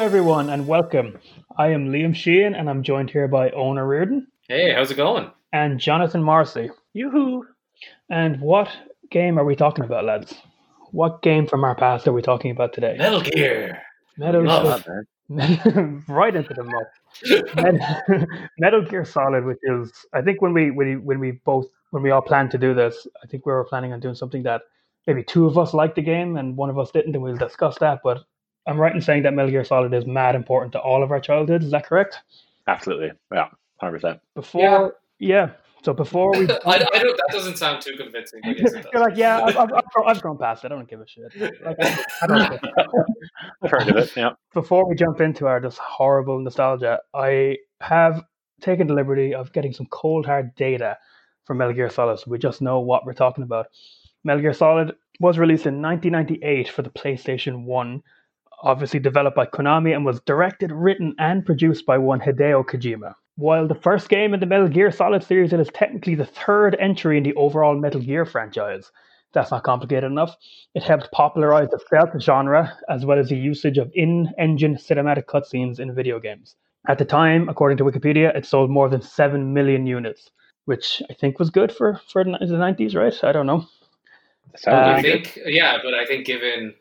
everyone, and welcome. I am Liam Sheehan, and I'm joined here by Ona Reardon. Hey, how's it going? And Jonathan Marcy. Yoo-hoo. And what game are we talking about, lads? What game from our past are we talking about today? Metal Gear. Metal Gear. right into the mud. Metal, Metal Gear Solid, which is, I think when we when we, when we both when we all planned to do this, I think we were planning on doing something that maybe two of us liked the game and one of us didn't, and we'll discuss that. But I'm right in saying that Metal Gear Solid is mad important to all of our childhoods. Is that correct? Absolutely. Yeah, 100%. Before, yeah. So before we, I, I don't. That doesn't sound too convincing. I guess it you're like, yeah, I've, I've, I've, gone- I've gone past it. I don't give a shit. Like, I, I don't care. I've heard of it. Yeah. before we jump into our just horrible nostalgia, I have taken the liberty of getting some cold hard data from Metal Gear Solid, so we just know what we're talking about. Metal Gear Solid was released in 1998 for the PlayStation 1, obviously developed by Konami and was directed, written, and produced by one Hideo Kojima. While the first game in the Metal Gear Solid series, it is technically the third entry in the overall Metal Gear franchise. That's not complicated enough. It helped popularize the stealth genre as well as the usage of in engine cinematic cutscenes in video games. At the time, according to Wikipedia, it sold more than 7 million units, which I think was good for, for the 90s, right? I don't know. Sounds Uh, I really good. think, yeah, but I think given,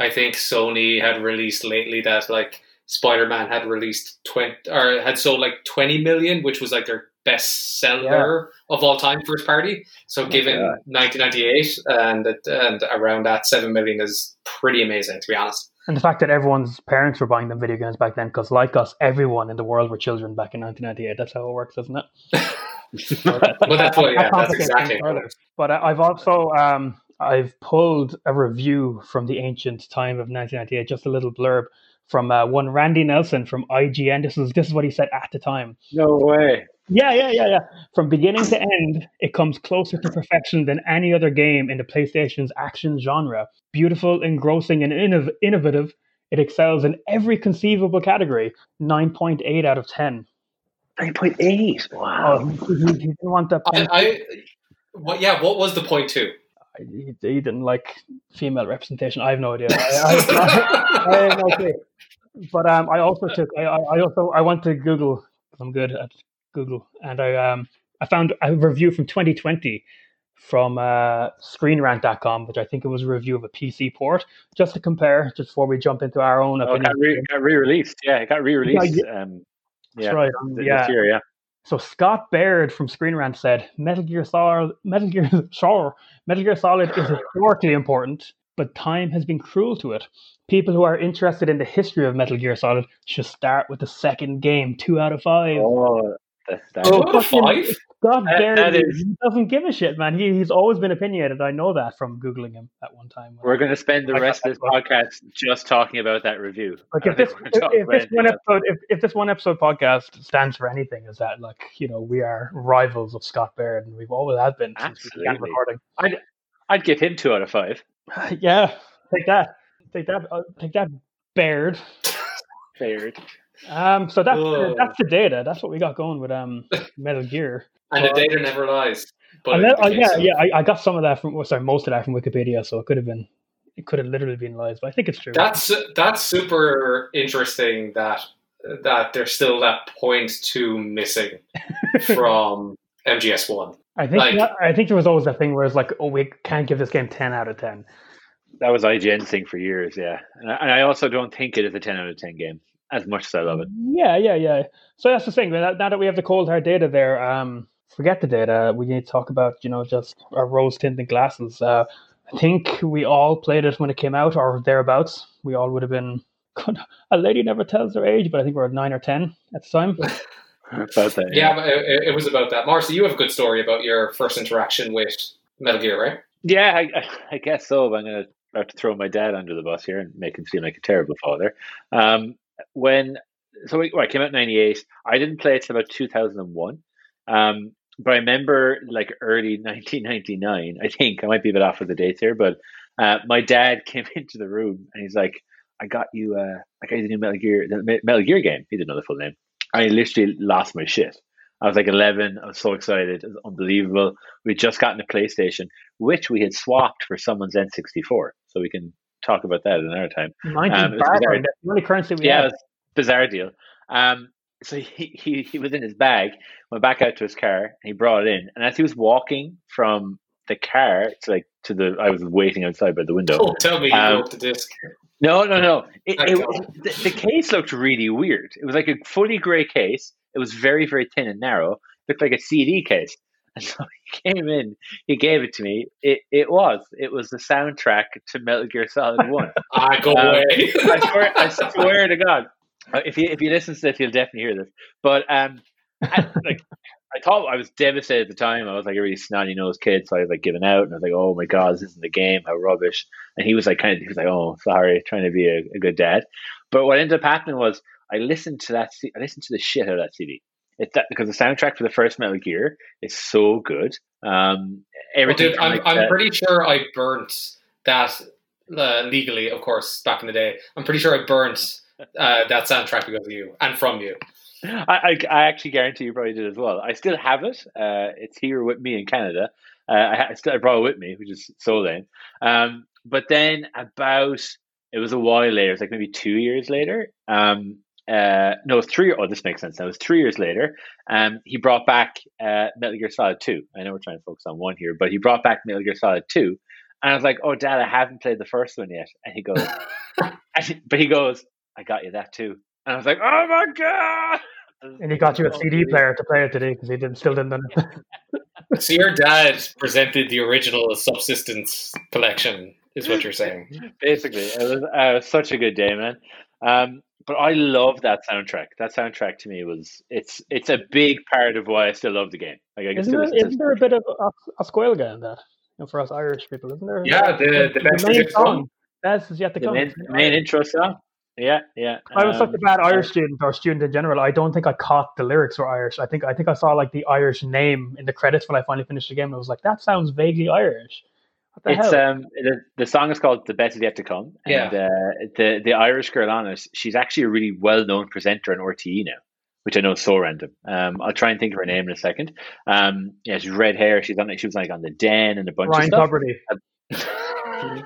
I think Sony had released lately that like Spider-Man had released twenty or had sold like twenty million, which was like their best seller of all time, first party. So given 1998 and and around that seven million is pretty amazing, to be honest. And the fact that everyone's parents were buying them video games back then, because like us, everyone in the world were children back in 1998. That's how it works, isn't it? But that's what, yeah, that's exactly. further. But I- I've also um, I've pulled a review from the ancient time of 1998, just a little blurb from uh, one Randy Nelson from IGN. This is this is what he said at the time. No way. Yeah, yeah, yeah, yeah. From beginning to end, it comes closer to perfection than any other game in the PlayStation's action genre. Beautiful, engrossing, and innov- innovative, it excels in every conceivable category. 9.8 out of 10. 9.8. Oh, Wow. he, he, he didn't want that I, point. I what, yeah, what was the point two? He, he didn't like female representation. I have no idea. I, I, I have no clue. But um, I also took. I, I also I went to Google. I'm good at Google, and I um I found a review from 2020 from uh, ScreenRant.com, which I think it was a review of a PC port, just to compare, just before we jump into our own Oh, it opinion. got, re- got re-released. Yeah, it got re-released. Yeah, Um, That's yeah, right. um, yeah. year, yeah. So Scott Baird from Screen Rant said, "Metal Gear Solid, Metal Gear Solid, Metal Gear Solid is historically important, but time has been cruel to it. People who are interested in the history of Metal Gear Solid should start with the second game. Two out of five. Oh, that, that, Oh, Two out of five? Scott that- Baird that is- he doesn't give a shit, man. He, he's always been opinionated. I know that from googling him at one time. we're going to spend the I rest of this that podcast just talking about that review. Like if this if, if this one else. episode if, if this one episode podcast stands for anything is that like you know we are rivals of Scott Baird and we've always have been since we began recording. I'd give him two out of five. yeah, take that, take that, uh, take that, Baird. Fared. Um, so that's Oh. that's the data. That's what we got going with um Metal Gear. And the data never lies. But And then- the uh, yeah, of- yeah, I, I got some of that from well, sorry, most of that from Wikipedia, so it could have been it could have literally been lies, but I think it's true. That's that's super interesting that that there's still that point two missing from MGS one. I think like- that- I think there was always that thing where it's like, oh, we can't give this game ten out of ten. That was IGN's thing for years, yeah. And I, and I also don't think it is a 10 out of 10 game, as much as I love it. Yeah, yeah, yeah. So that's the thing. Now now that we have the cold hard data there, um, forget the data. We need to talk about you know just our rose tinted glasses. Uh, I think we all played it when it came out or thereabouts. We all would have been. A lady never tells her age, but I think we were nine or ten at the time. About that, Yeah, but it, it was about that. Marcy, you have a good story about your first interaction with Metal Gear, right? Yeah, I, I- I guess so. But I'm going to have to throw my dad under the bus here and make him seem like a terrible father. Um, when so we, well, I came out in '98. I didn't play it till about 2001. Um, but I remember like early 1999. I think I might be a bit off with the dates here, but uh, my dad came into the room and he's like, "I got you. Uh, I got you the new Metal Gear, the Metal Gear game." He didn't know the full name. I literally lost my shit. I was like 11. I was so excited. It was unbelievable. We'd just gotten a PlayStation, which we had swapped for someone's N64. So we can talk about that another time. Nineteen Um, bizarre. that's the only currency we Yeah, it have. was a bizarre deal. Um, so he, he, he was in his bag, went back out to his car, and he brought it in. And as he was walking from the car to like to the, I was waiting outside by the window. Don't tell me you Um, broke the disc. No, no, no. It, it, God. the, the case looked really weird. It was like a fully grey case. It was very, very thin and narrow. looked like a CD case. And so he came in, he gave it to me. It it was. It was the soundtrack to Metal Gear Solid 1. Ah, go Um, away. I swear, I swear to God. Uh, If you if you listen to this, you'll definitely hear this. But um, I, like I thought I was devastated at the time. I was like a really snotty nosed kid, so I was like giving out, and I was like, "Oh my God, this isn't the game. How rubbish!" And he was like, kind of, he was like, "Oh, sorry, trying to be a, a good dad." But what ended up happening was I listened to that. I listened to the shit out of that CD. It's that because the soundtrack for the first Metal Gear is so good. Um, everything. dude, I'm, like, I'm pretty sure I burnt that uh, legally, of course, back in the day. I'm pretty sure I burnt uh, that soundtrack because of you and from you. I, I, I actually guarantee you probably did as well. I still have it. Uh, it's here with me in Canada. Uh, I, I still I brought it with me, which is so lame. Um, but then about it was a while later. It's like maybe two years later. Um, uh, no, it three. Oh, this makes sense. Now it was three years later. Um, he brought back uh, Metal Gear Solid Two. I know we're trying to focus on one here, but he brought back Metal Gear Solid Two. And I was like, "Oh, Dad, I haven't played the first one yet." And he goes, and he- "But he goes, I got you that too." And I was like, "Oh my god!" And he got you a CD player to play it today because he didn't still didn't. done. So your dad presented the original Subsistence collection, is what you're saying. Basically, it was, uh, it was such a good day, man. Um, but I love that soundtrack. That soundtrack to me was it's it's a big part of why I still love the game. Like I can Isn't still there, listen to isn't there a bit of a, a Squelga in that? You know, for us Irish people, isn't there? Yeah, the- the best main is yet to come. song. That's is yet to the come. main, the main intro song. Yeah, yeah. I was such um, a bad Irish student or student in general. I don't think I caught the lyrics were Irish. I think I think I saw like the Irish name in the credits when I finally finished the game. And I was like, that sounds vaguely Irish. It's hell? um the, the song is called "The Best Is Yet to Come," and uh, the the Irish girl on it, she's actually a really well known presenter on RTE now, which I know is so random. Um, I'll try and think of her name in a second. Um, yeah, she's red hair. She's on she was like on the Den and a bunch Ryan of stuff. Tubridy.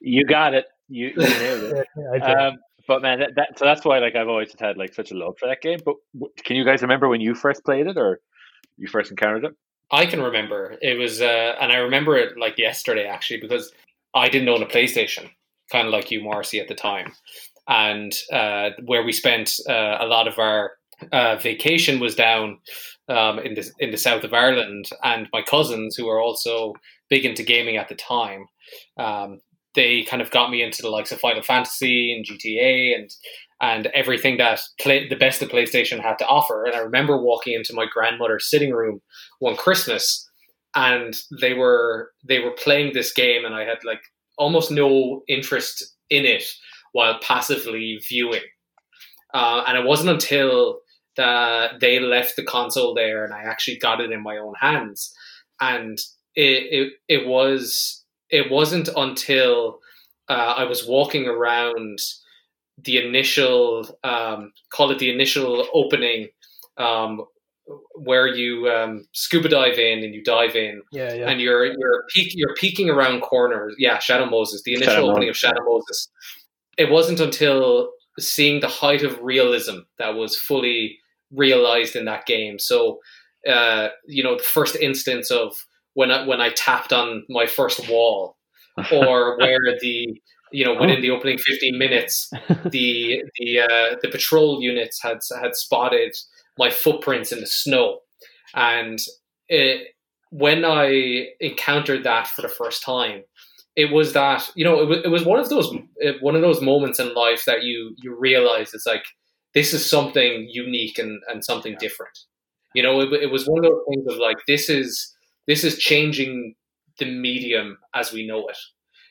you got it. You, you nailed it. Yeah, Um, but man, that, that so that's why like I've always had like such a love for that game. But w- can you guys remember when you first played it or you first encountered it? I can remember. It was, uh, and I remember it like yesterday actually because I didn't own a PlayStation, kind of like you, Marcy, at the time, and uh, where we spent uh, a lot of our uh, vacation was down um, in the in the south of Ireland, and my cousins who were also big into gaming at the time, um, they kind of got me into the likes of Final Fantasy and GTA and and everything that play, the best of PlayStation had to offer. And I remember walking into my grandmother's sitting room one Christmas, and they were they were playing this game, and I had like almost no interest in it while passively viewing. Uh, and it wasn't until that they left the console there, and I actually got it in my own hands, and it it, it was it wasn't until uh, I was walking around the initial um, call it the initial opening um, where you um, scuba dive in and you dive in yeah, yeah. and you're you're peek, you're peeking around corners. Yeah, Shadow Moses, the initial Shadow opening Moses, of Shadow Moses. It wasn't until seeing the height of realism that was fully realized in that game. So, uh, you know, the first instance of when I, when I tapped on my first wall, or where the you know within the opening 15 minutes the the uh, the patrol units had had spotted my footprints in the snow. And it, when I encountered that for the first time, it was that you know it was, it was one of those one of those moments in life that you you realize it's like this is something unique and, and something different. You know, it, it was one of those things of like this is this is changing the medium as we know it.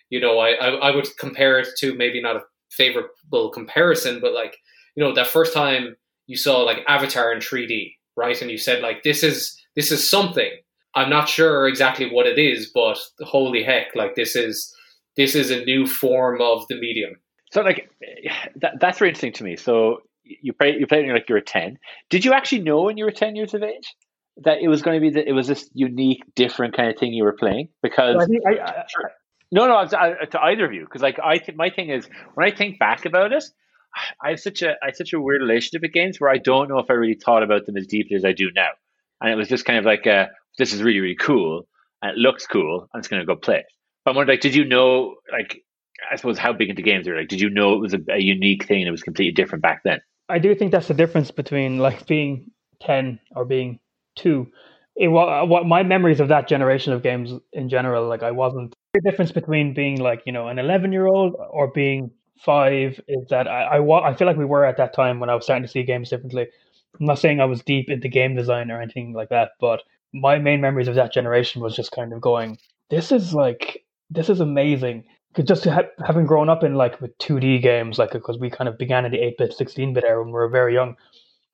You know, I, I I would compare it to maybe not a favorable comparison, but like you know that first time you saw like Avatar in 3D, right? And you said like this is this is something. I'm not sure exactly what it is, but holy heck, like this is this is a new form of the medium. So like that, that's very interesting to me. So you play you played like you were ten. Did you actually know when you were ten years of age that it was going to be that it was this unique, different kind of thing you were playing? Because So I think I, I, No, no, I, to either of you, because like I, th- my thing is when I think back about it, I have such a, I have such a weird relationship with games where I don't know if I really thought about them as deeply as I do now, and it was just kind of like, a, this is really, really cool, and it looks cool, I'm just gonna go play it. But I'm wondering, like, did you know, like, I suppose how big into games are like? Did you know it was a, a unique thing and it was completely different back then? I do think that's the difference between like being ten or being two it, uh, what my memories of that generation of games in general, like I wasn't the difference between being like you know an 11 year old or being five is that I, I I feel like we were at that time when I was starting to see games differently. I'm not saying I was deep into game design or anything like that, but my main memories of that generation was just kind of going, this is like this is amazing. Just ha- having grown up in like with 2D games, like because we kind of began in the 8-bit, 16-bit era when we were very young,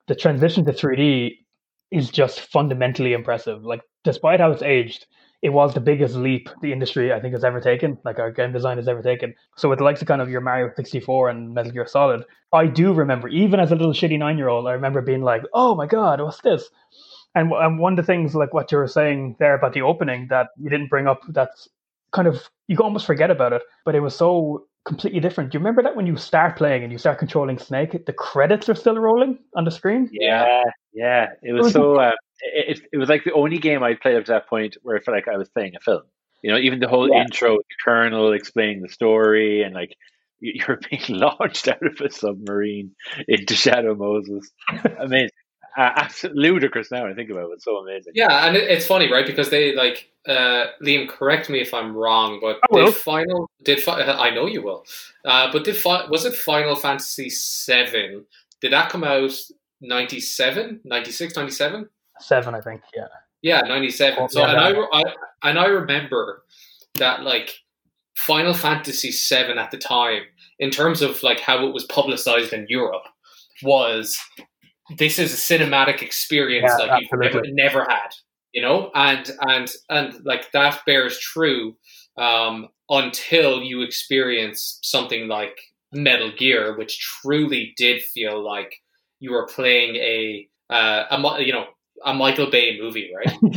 the transition to 3D is just fundamentally impressive. Like, despite how it's aged, it was the biggest leap the industry I think has ever taken, like our game design has ever taken. So with the likes of kind of your Mario 64 and Metal Gear Solid, I do remember, even as a little shitty nine year old, I remember being like, oh my god, what's this? And, and one of the things like what you were saying there about the opening that you didn't bring up that's kind of you almost forget about it, but it was so completely different. Do you remember that when you start playing and you start controlling Snake, the credits are still rolling on the screen? Yeah, yeah. It was so. Uh, it, it was like the only game I played up to that point where I felt like I was playing a film. You know, even the whole yeah. intro, the Colonel explaining the story, and like you're being launched out of a submarine into Shadow Moses. Amazing uh, absolutely ludicrous now. I think about it. It's so amazing. Yeah, and it, it's funny, right? Because they like uh, Liam. Correct me if I'm wrong, but did final did fi- I know you will. Uh, but did fi- was it Final Fantasy Seven? Did that come out 97, 96, 97? Seven, I think. Yeah. Yeah, ninety seven. Oh, so yeah, and I, I and I remember that like Final Fantasy Seven at the time, in terms of like how it was publicized in Europe, was this is a cinematic experience yeah, like you've never, never, had, you know, and and and like that bears true um, until you experience something like Metal Gear, which truly did feel like you were playing a uh, a you know a Michael Bay movie, right?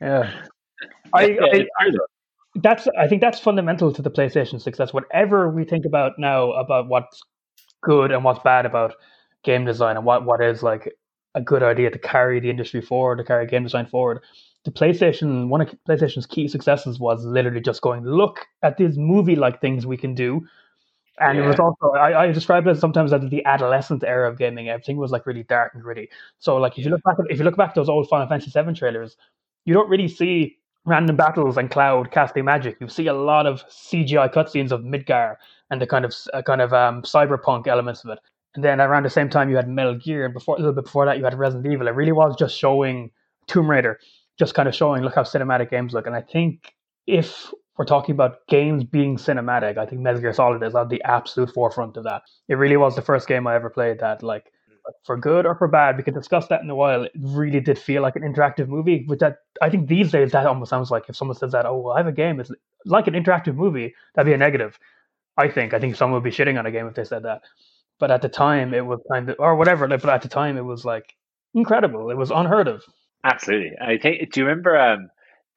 yeah, I, I, I, that's I think that's fundamental to the PlayStation success. Whatever we think about now about what's good and what's bad about game design and what, what is like a good idea to carry the industry forward, to carry game design forward. The PlayStation, one of PlayStation's key successes was literally just going, look at these movie like things we can do. And yeah. it was also, I, I describe it sometimes as the adolescent era of gaming. Everything was like really dark and gritty. So, like, if you look back, at, if you look back at those old Final Fantasy VII trailers, you don't really see random battles and Cloud casting magic. You see a lot of CGI cutscenes of Midgar and the kind of uh, kind of um, cyberpunk elements of it. And then around the same time, you had Metal Gear, and before a little bit before that, you had Resident Evil. It really was just showing Tomb Raider, just kind of showing look how cinematic games look. And I think if we're talking about games being cinematic, I think Metal Gear Solid is at the absolute forefront of that. It really was the first game I ever played that, like, for good or for bad, we can discuss that in a while. It really did feel like an interactive movie. Which that I think these days that almost sounds like if someone says that, oh, well, I have a game, it's like an interactive movie. That'd be a negative. I think. I think someone would be shitting on a game if they said that. But at the time, it was kind of, or whatever. Like, But at the time, it was like incredible. It was unheard of. Absolutely. I think. Do you remember um,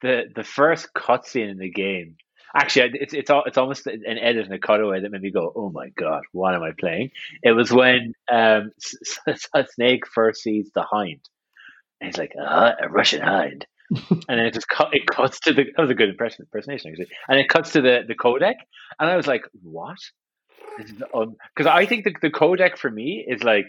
the the first cutscene in the game? Actually, it's it's all, it's almost an edit and a cutaway that made me go, "Oh my god, what am I playing?" It was when um, Snake first sees the hind, and he's like, uh, "A Russian hind," and then it just cut, it cuts to the that was a good impression impersonation actually, and it cuts to the the codec, and I was like, what? Because I think the the codec for me is like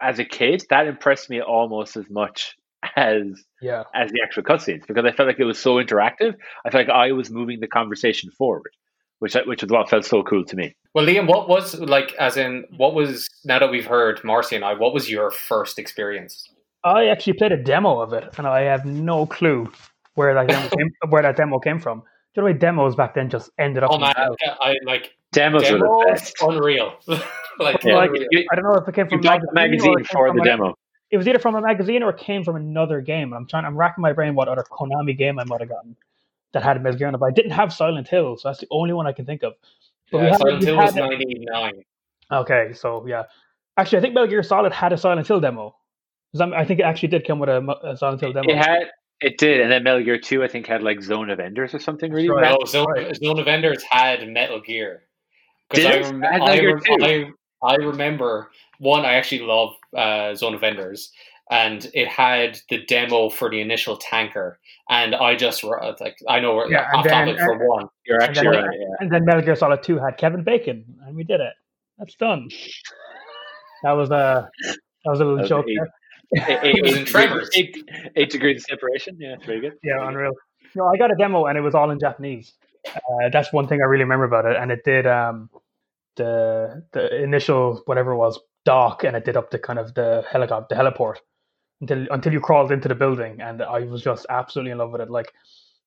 as a kid that impressed me almost as much as yeah as the actual cutscenes because I felt like it was so interactive. I felt like I was moving the conversation forward, which which is what felt so cool to me. Well, Liam, what was like as in what was now that we've heard Marcy and I, what was your first experience? I actually played a demo of it, and I have no clue where that demo came, where that demo came from. The way demos back then just ended up. Oh man, I like demos, demos were the best. Unreal. like, yeah. like you, I don't know if it came from a magazine, magazine for the a, demo. It was either from a magazine or it came from another game. I'm trying. I'm racking my brain what other Konami game I might have gotten that had Metal Gear on it. But I didn't have Silent Hill, so that's the only one I can think of. But yeah, we had, Silent Hill was ninety nine. Okay, so yeah, actually, I think Metal Gear Solid had a Silent Hill demo. I think it actually did come with a, a Silent Hill demo. It had It did, and then Metal Gear Two, I think, had like Zone of Enders or something really. right. rad. No, Zone, Right. Zone of Enders had Metal Gear. Did I, it? rem- It I, Metal Gear rem- I, I remember one. I actually love uh, Zone of Enders, and it had the demo for the initial tanker. And I just wr- like I know we're Yeah, and off then- topic for one. You're And actually then- right. Yeah. And then Metal Gear Solid 2 had Kevin Bacon, and we did it. That's done. That was a that was a little That was joke eight- He was in Tremors. Eight, eight degrees of separation. Yeah, it's very good. Yeah, unreal. No, I got a demo and it was all in Japanese. Uh, that's one thing I really remember about it, and it did um, the the initial whatever it was dock, and it did up the kind of the helicopter, the heliport until until you crawled into the building, and I was just absolutely in love with it. Like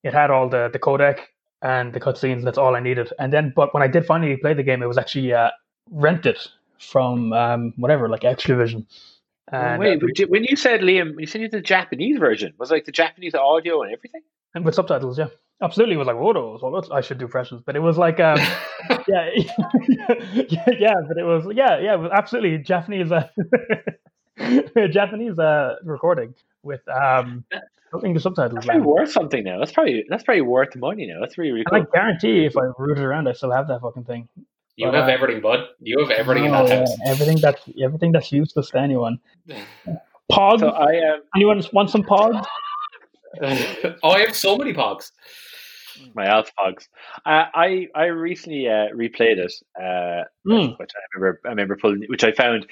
it had all the the codec and the cutscenes. That's all I needed. And then, but when I did finally play the game, it was actually uh, rented from um, whatever, like Xtra-vision. And, Wait, uh, when you said Liam, you said you did the Japanese version. Was it like the Japanese audio and everything? and with subtitles, yeah, absolutely. It was like, whoa, well, I should do impressions, but it was like, um, yeah, yeah, yeah, but it was, yeah, yeah, it was absolutely Japanese, uh, Japanese uh, recording with um, English subtitles. That's probably worth something now. That's probably that's probably worth money now. That's really really And I guarantee if I root it around, I still have that fucking thing. You But, have uh, everything, bud. You have everything in No, that house. Everything that's everything that's useless to anyone. Pog. So I um, anyone want some Pog? oh, I have so many pogs. My Alf Pogs. Uh, I I recently uh, replayed it, uh, Mm. which I remember I remember pulling, which I found.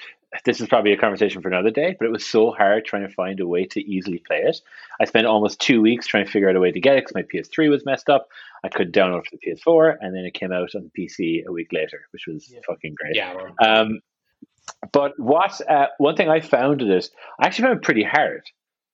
This is probably a conversation for another day, but it was so hard trying to find a way to easily play it. I spent almost two weeks trying to figure out a way to get it because my PS3 was messed up. I couldn't download it for the PS4, and then it came out on the PC a week later, which was Yeah. fucking great. Yeah, well, Um, but what uh, one thing I found this, I actually found it pretty hard,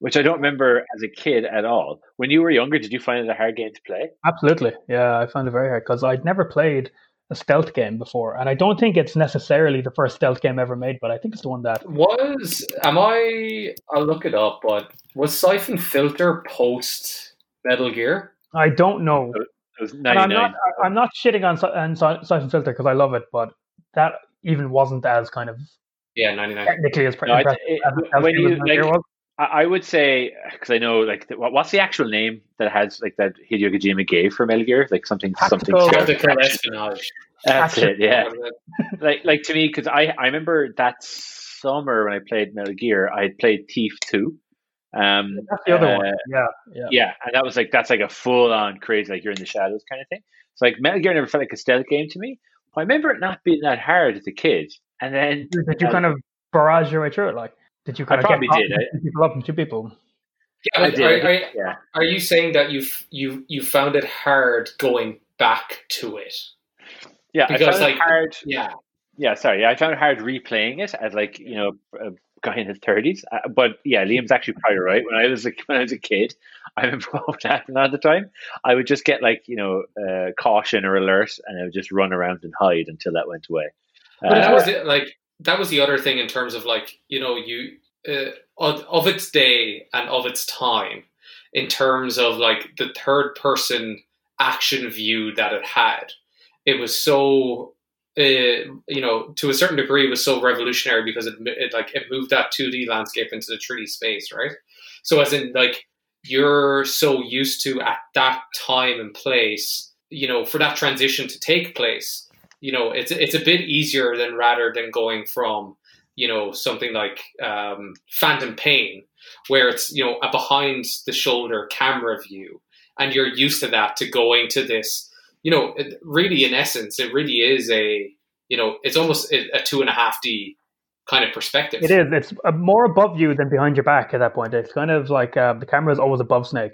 which I don't remember as a kid at all. When you were younger, did you find it a hard game to play? Absolutely. Yeah, I found it very hard because I'd never played a stealth game before, and I don't think it's necessarily the first stealth game ever made, but I think it's the one that was am I? I'll look it up. But was Siphon Filter post Metal Gear? I don't know. It was And I'm not. I- I'm not shitting on, on Siphon Filter because I love it, but that even wasn't as kind of Yeah, ninety nine. technically as No, impressive it- as a stealth when game you Metal Gear like, was. I I would say because I know like the, what- what's the actual name that has like that Hideo Kojima gave for Metal Gear? Like something something. Tactical- Tactical Action. espionage. That's Action. it. Yeah. like like to me because I I remember that summer when I played Metal Gear, I played Thief two. Um, That's the other uh, one. Yeah, yeah. Yeah, and that was like that's like a full on crazy, like you're in the shadows kind of thing. So like Metal Gear never felt like a stealth game to me. I remember it not being that hard as a kid, and then Did you kind of barrage your way through it? Like, did you kind of probably get caught did, and I- shoot people up and shoot people? Yeah, I did. are, are, yeah, are you saying that you've you you found it hard going back to it? yeah. I Because, found it like- hard. Yeah, Yeah, sorry. Yeah, I found it hard replaying it as like you know a guy in his thirties. Uh, but yeah, Liam's actually probably right. When I was a, when I was a kid, I remember what would happen at the time. I would just get like you know uh, caution or alert, and I would just run around and hide until that went away. but that Uh, was it. Like that was the other thing in terms of like you know you uh, of, of its day and of its time in terms of like the third person action view that it had. It was so uh, you know to a certain degree was so revolutionary because it, it like it moved that 2D landscape into the 3D space, right? So as in like you're so used to at that time and place, you know, for that transition to take place, you know, it's it's a bit easier than rather than going from, you know, something like um, Phantom Pain, where it's you know a behind the shoulder camera view, and you're used to that to going to this, you know, it, really in essence, it really is a, you know, it's almost a, two and a half D kind of perspective. It is. It's uh, more above you than behind your back at that point. It's kind of like uh, the camera is always above Snake.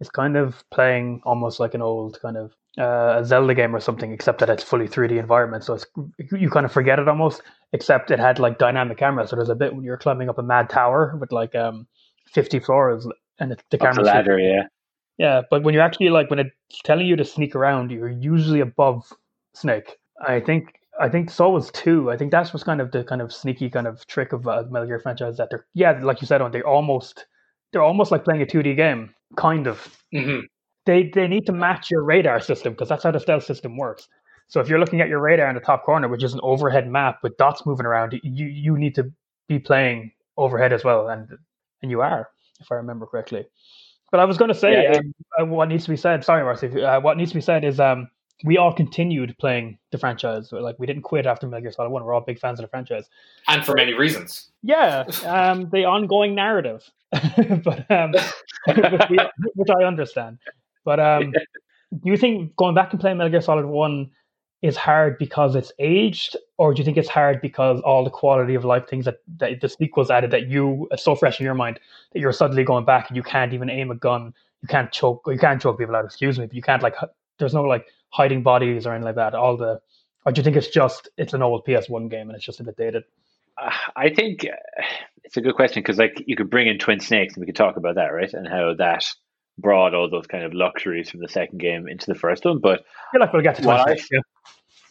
It's kind of playing almost like an old kind of uh, Zelda game or something, except that it's fully 3D environment. So it's you kind of forget it almost. Except it had like dynamic camera. So there's a bit when you're climbing up a mad tower with like um 50 floors, and it's the camera. ladder, yeah. Yeah, but when you're actually like when it's telling you to sneak around, you're usually above Snake. I think I think so was two. I think that's what's kind of the kind of sneaky kind of trick of uh, Metal Gear franchise that they're yeah, like you said, on they almost they're almost like playing a 2D game, kind of. hmm They they need to match your radar system because that's how the stealth system works. So if you're looking at your radar in the top corner, which is an overhead map with dots moving around, you you need to be playing overhead as well, and and you are, if I remember correctly. But I was going to say Yeah, um, uh, what needs to be said. Sorry, Marcy. Uh, what needs to be said is um, we all continued playing the franchise. Like we didn't quit after Metal Gear Solid One. We're all big fans of the franchise. and for many reasons. Yeah, um, the ongoing narrative, but um, which, we, which I understand. But um, do you think going back and playing Metal Gear Solid One is hard because it's aged, or do you think it's hard because all the quality of life things that, that the sequels added that you it's so fresh in your mind that you're suddenly going back and you can't even aim a gun, you can't choke, you can't choke people out. Excuse me, but you can't like there's no like hiding bodies or anything like that. All the or do you think it's just it's an old PS1 game and it's just a bit dated? Uh, I think uh, it's a good question because like you could bring in Twin Snakes and we could talk about that, right? And how that brought all those kind of luxuries from the second game into the first one. But I feel like we'll get to 26. Yeah.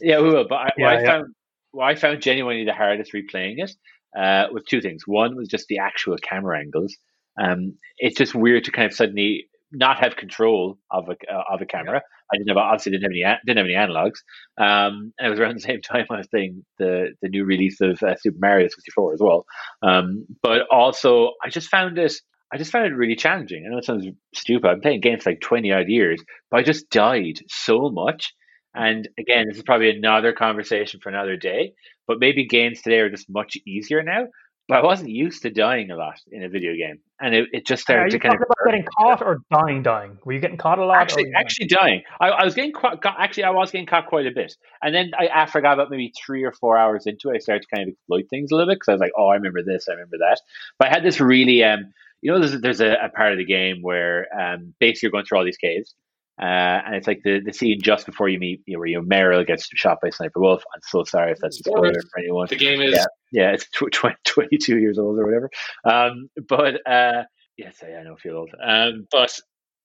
yeah, we will. But I, Yeah, what I yeah. found what I found genuinely the hardest replaying it uh, was two things. One was just the actual camera angles. Um, it's just weird to kind of suddenly not have control of a uh, of a camera. I didn't have obviously didn't have any didn't have any analogs. Um, and it was around the same time I was playing the the new release of uh, Super Mario 64 as well. Um, but also I just found it I just found it really challenging. I know it sounds stupid. I'm playing games for like 20 odd years, but I just died so much. And again, this is probably another conversation for another day. But maybe games today are just much easier now. But I wasn't used to dying a lot in a video game, and it, it just started to kind talking of about getting caught or dying? Dying? Were you getting caught a lot? actually actually dying. I, I was getting quite, got, actually I was getting caught quite a bit, and then I, I forgot about maybe three or four hours into it. I started to kind of exploit things a little bit because I was like, oh, I remember this, I remember that. But I had this really, um, you know, there's, there's a, a part of the game where um, basically you're going through all these caves, uh, and it's like the, the scene just before you meet, you know, where you know, Meryl gets shot by Sniper Wolf. I'm so sorry if that's a spoiler for anyone The game is Yeah. yeah, it's tw- tw- 22 years old or whatever. Um, but uh, yes, I, I know I feel old. Um, but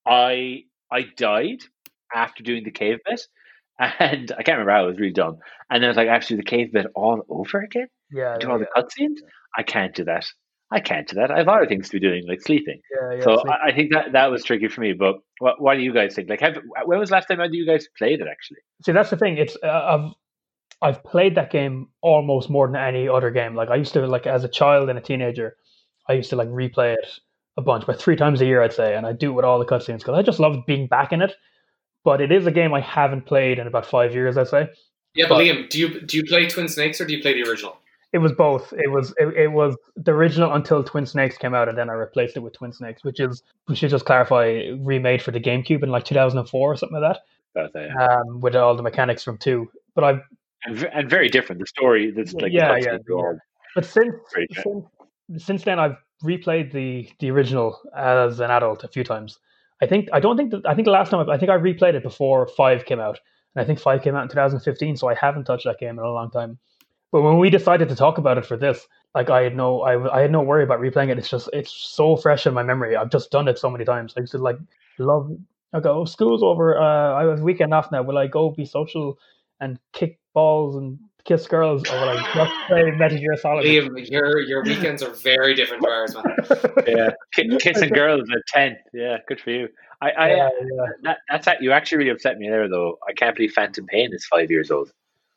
I I died after doing the cave bit, and I can't remember how. It was really dumb. And then I was like, I have to do the cave bit all over again. yeah, Do yeah, all the cutscenes. I can't do that. I can't do that. I have other things to be doing, like sleeping. yeah, yeah, so sleep. I, I think that that was tricky for me. But what, what do you guys think? Like, have, when was the last time that you guys played it? Actually, See, that's the thing. It's uh, I've I've played that game almost more than any other game. Like I used to like as a child and a teenager, I used to like replay it a bunch, but three times a year I'd say, and I do it with all the cutscenes because I just love being back in it. But it is a game I haven't played in about five years, I'd say. yeah. But but- Liam, do you do you play Twin Snakes or do you play the original? It was both. It was it, it was the original until Twin Snakes came out, and then I replaced it with Twin Snakes, which is we should just clarify remade for the GameCube in like 2004 or something like that, um, with all the mechanics from two. But I've and, and very different. The story, this like Yeah, yeah, all But since since, since then, I've replayed the the original as an adult a few times. I think I don't think that I think the last time I, I think I replayed it before five came out, and I think five came out in 2015. So I haven't touched that game in a long time. But when we decided to talk about it for this, like I had no I, I had no worry about replaying it. It's just it's so fresh in my memory. I've just done it so many times. I used to like love. I go oh, school's over. Uh, I have weekend off now. Will I go be social and kick balls and kiss girls, or will I just play Metal Gear Solid? Liam, your your weekends are very different to ours, man. yeah, Ki- kissing girls at ten. Yeah, good for you. I, I yeah, yeah. that, that's that. You actually really upset me there, though. I can't believe Phantom Pain is five years old.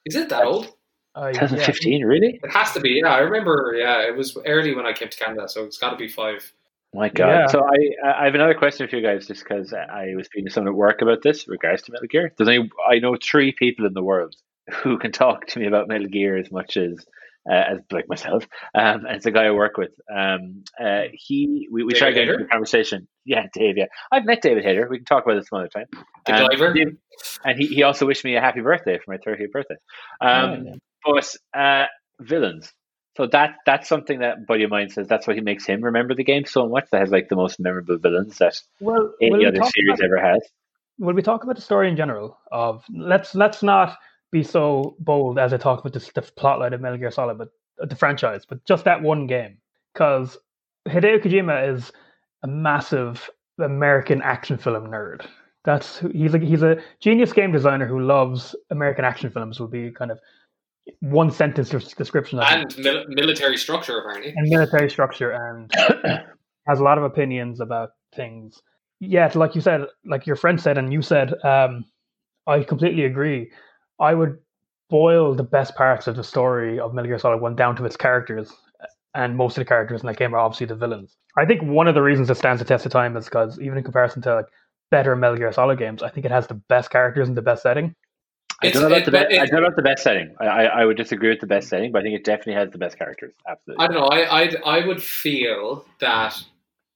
Is it that old? Uh, yeah. 2015, really? It has to be. Yeah, I remember. Yeah, it was early when I came to Canada, so it's got to be five. My God. Yeah. So I I have another question for you guys, just because I was speaking to someone at work about this, in regards to Metal Gear. There's only I know three people in the world who can talk to me about Metal Gear as much as uh, as like myself. Um, and it's a guy I work with. Um, uh, he we, we David tried getting into a conversation. Yeah, Dave. Yeah, I've met David Hayter. We can talk about this some other time. The Um, Diver? And he, he also wished me a happy birthday for my 30th birthday. Um, Yeah, But uh, villains. So that that's something that a buddy of mine says that's what he makes him remember the game so much. That has like the most memorable villains that Well, any other series ever has. will we talk about the story in general? Of let's let's not be so bold as I talk about this, the plotline of Metal Gear Solid, but uh, the franchise, but just that one game, because Hideo Kojima is a massive American action film nerd. That's he's a he's a genius game designer who loves American action films. Will be kind of one sentence description and mil- military structure apparently. and military structure and has a lot of opinions about things. Yeah, like you said, like your friend said, and you said, um, I completely agree. I would boil the best parts of the story of Metal Gear Solid One down to its characters, and most of the characters in that game are obviously the villains. I think one of the reasons it stands the test of time is because even in comparison to like better Metal Gear Solid games, I think it has the best characters and the best setting. I don't, know about, it, the I don't know about the best setting. I, I, I, would disagree with the best setting, but I think it definitely has the best characters. Absolutely. I don't know. I I'd, I would feel that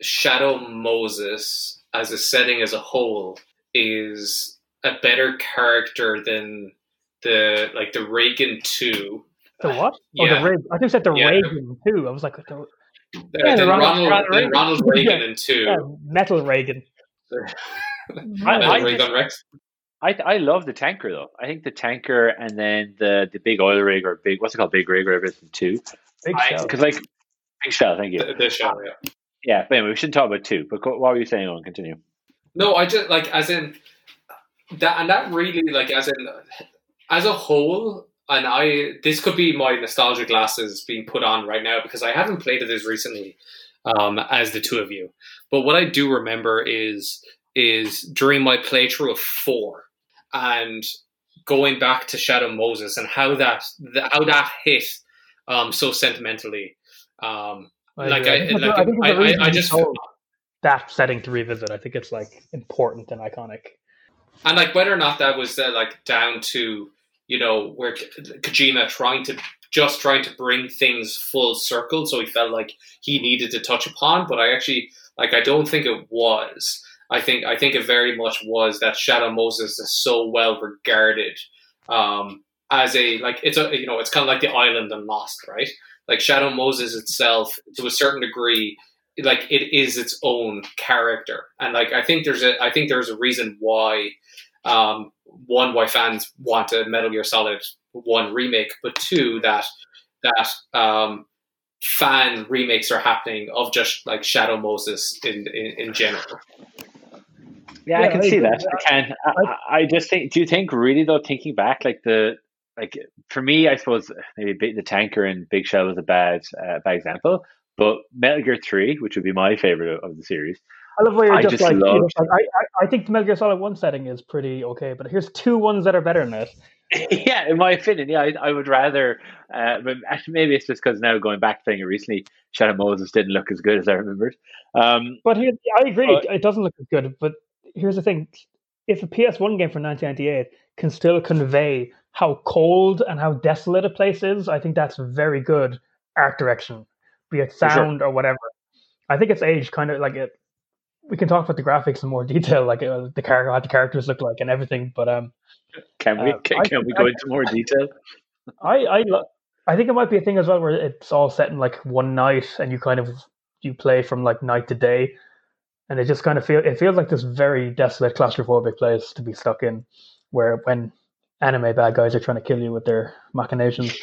Shadow Moses as a setting as a whole is a better character than the like the Reagan two. The what? Yeah. Oh, the Reagan. I think said the yeah. Reagan two. I was like, the, yeah, the Ronald, Ronald, Reagan, Ronald Reagan and two. Yeah, Metal Reagan. I, I, Reagan Rex. I I love the tanker though. I think the tanker and then the the big oil rig or big what's it called big rig or everything too. Big shell. Because like big shell. Thank you. The, the shell. Yeah. Yeah. But anyway, we shouldn't talk about two. But what were you saying? On continue. No, I just like as in that, and that really like as in as a whole. And I this could be my nostalgia glasses being put on right now because I haven't played it as recently um, as the two of you. But what I do remember is is during my playthrough of four and going back to Shadow Moses and how that how that hit um, so sentimentally. Um, I like I, I, I, I just that setting to revisit. I think it's like important and iconic. And like whether or not that was uh, like down to you know where Kojima trying to just trying to bring things full circle, so he felt like he needed to touch upon. But I actually like I don't think it was. I think I think it very much was that Shadow Moses is so well regarded um, as a like it's a you know it's kind of like the island and Lost, right? Like Shadow Moses itself, to a certain degree, like it is its own character, and like I think there's a I think there's a reason why um, one why fans want a Metal Gear Solid one remake, but two that that um, fan remakes are happening of just like Shadow Moses in in, in general. Yeah, yeah, I can I see that. I can. I, I, just think. Do you think really though? Thinking back, like the like for me, I suppose maybe the tanker and Big Shell was a bad uh, bad example. But Metal Gear Three, which would be my favorite of the series, I love where you're just, just, like, love... you know, I, I, I think the Metal Gear Solid One setting is pretty okay, but here's two ones that are better than it. yeah, in my opinion, yeah, I, I would rather. Uh, but actually, maybe it's just because now going back playing it recently, Shadow Moses didn't look as good as I remembered. Um, but here, I agree, it doesn't look as good. But here's the thing: if a PS1 game from 1998 can still convey how cold and how desolate a place is, I think that's very good art direction, be it sound sure. or whatever. I think it's aged kind of like it. We can talk about the graphics in more detail, like uh, the character, what the characters look like, and everything. But um, can we uh, can, can we go I, into more detail? I I lo- I think it might be a thing as well where it's all set in like one night, and you kind of you play from like night to day and it just kind of feel it feels like this very desolate, claustrophobic place to be stuck in, where when anime bad guys are trying to kill you with their machinations.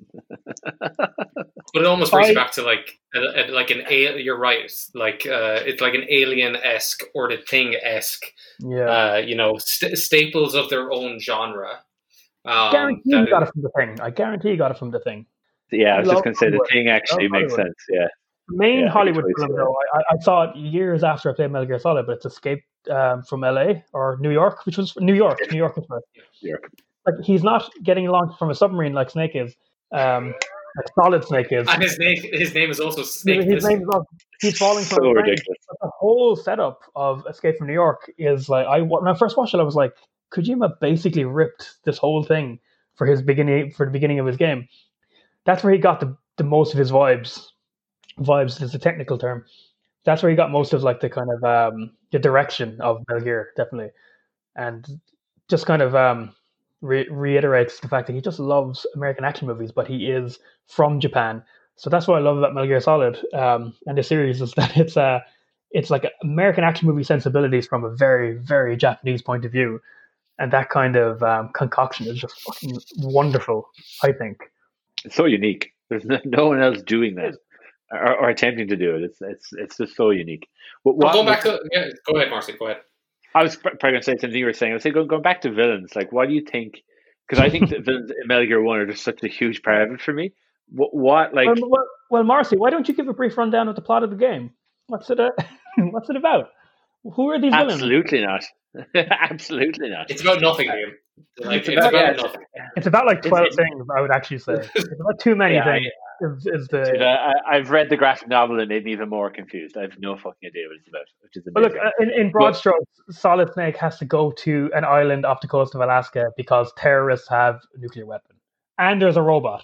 but it almost brings I, you back to like a, a, like an a. You're right. Like uh, it's like an alien esque or the thing esque. Yeah. Uh, you know, st- staples of their own genre. Um, guarantee you got it from the thing. I guarantee you got it from the thing. Yeah, I was just going to say the thing actually makes sense. Yeah main yeah, Hollywood film, though, I, I, saw it years after I played Metal Gear Solid, but it's Escape um, from LA or New York, which was New York. New York was first. New York. Like he's not getting launched from a submarine like Snake is. Um, like Solid Snake is. And his name, his name is also Snake. His, his name is also, he's falling from so ridiculous. The whole setup of Escape from New York is like I when I first watched it, I was like, Kojima basically ripped this whole thing for his beginning for the beginning of his game. That's where he got the, the most of his vibes vibes is a technical term. That's where he got most of like the kind of um, the direction of Metal Gear, definitely, and just kind of um, re- reiterates the fact that he just loves American action movies, but he is from Japan. So that's what I love about Metal Gear Solid um, and the series is that it's uh, it's like American action movie sensibilities from a very very Japanese point of view, and that kind of um, concoction is just fucking wonderful. I think it's so unique. There's no one else doing that or, or, attempting to do it. It's it's it's just so unique. What, what, going back to yeah, go ahead, Marcy. Go ahead. I was probably going to say something you were saying. I was saying going, going back to villains. Like, what do you think? Because I think the villains in Metal Gear One are just such a huge part of it for me. What, what like? Um, well, well, Marcy, why don't you give a brief rundown of the plot of the game? What's it? Uh, what's it about? Who are these Absolutely villains? Absolutely not. Absolutely not. It's about nothing, Liam. Like It's it's about- yeah. It's about like twelve it's- things. I would actually say it's about too many Yeah, things. Is, is the Dude, I, I've read the graphic novel and made me even more confused. I have no fucking idea what it's about, which is But look, uh, in, in broad But- strokes, Solid Snake has to go to an island off the coast of Alaska because terrorists have a nuclear weapon, and there's a robot.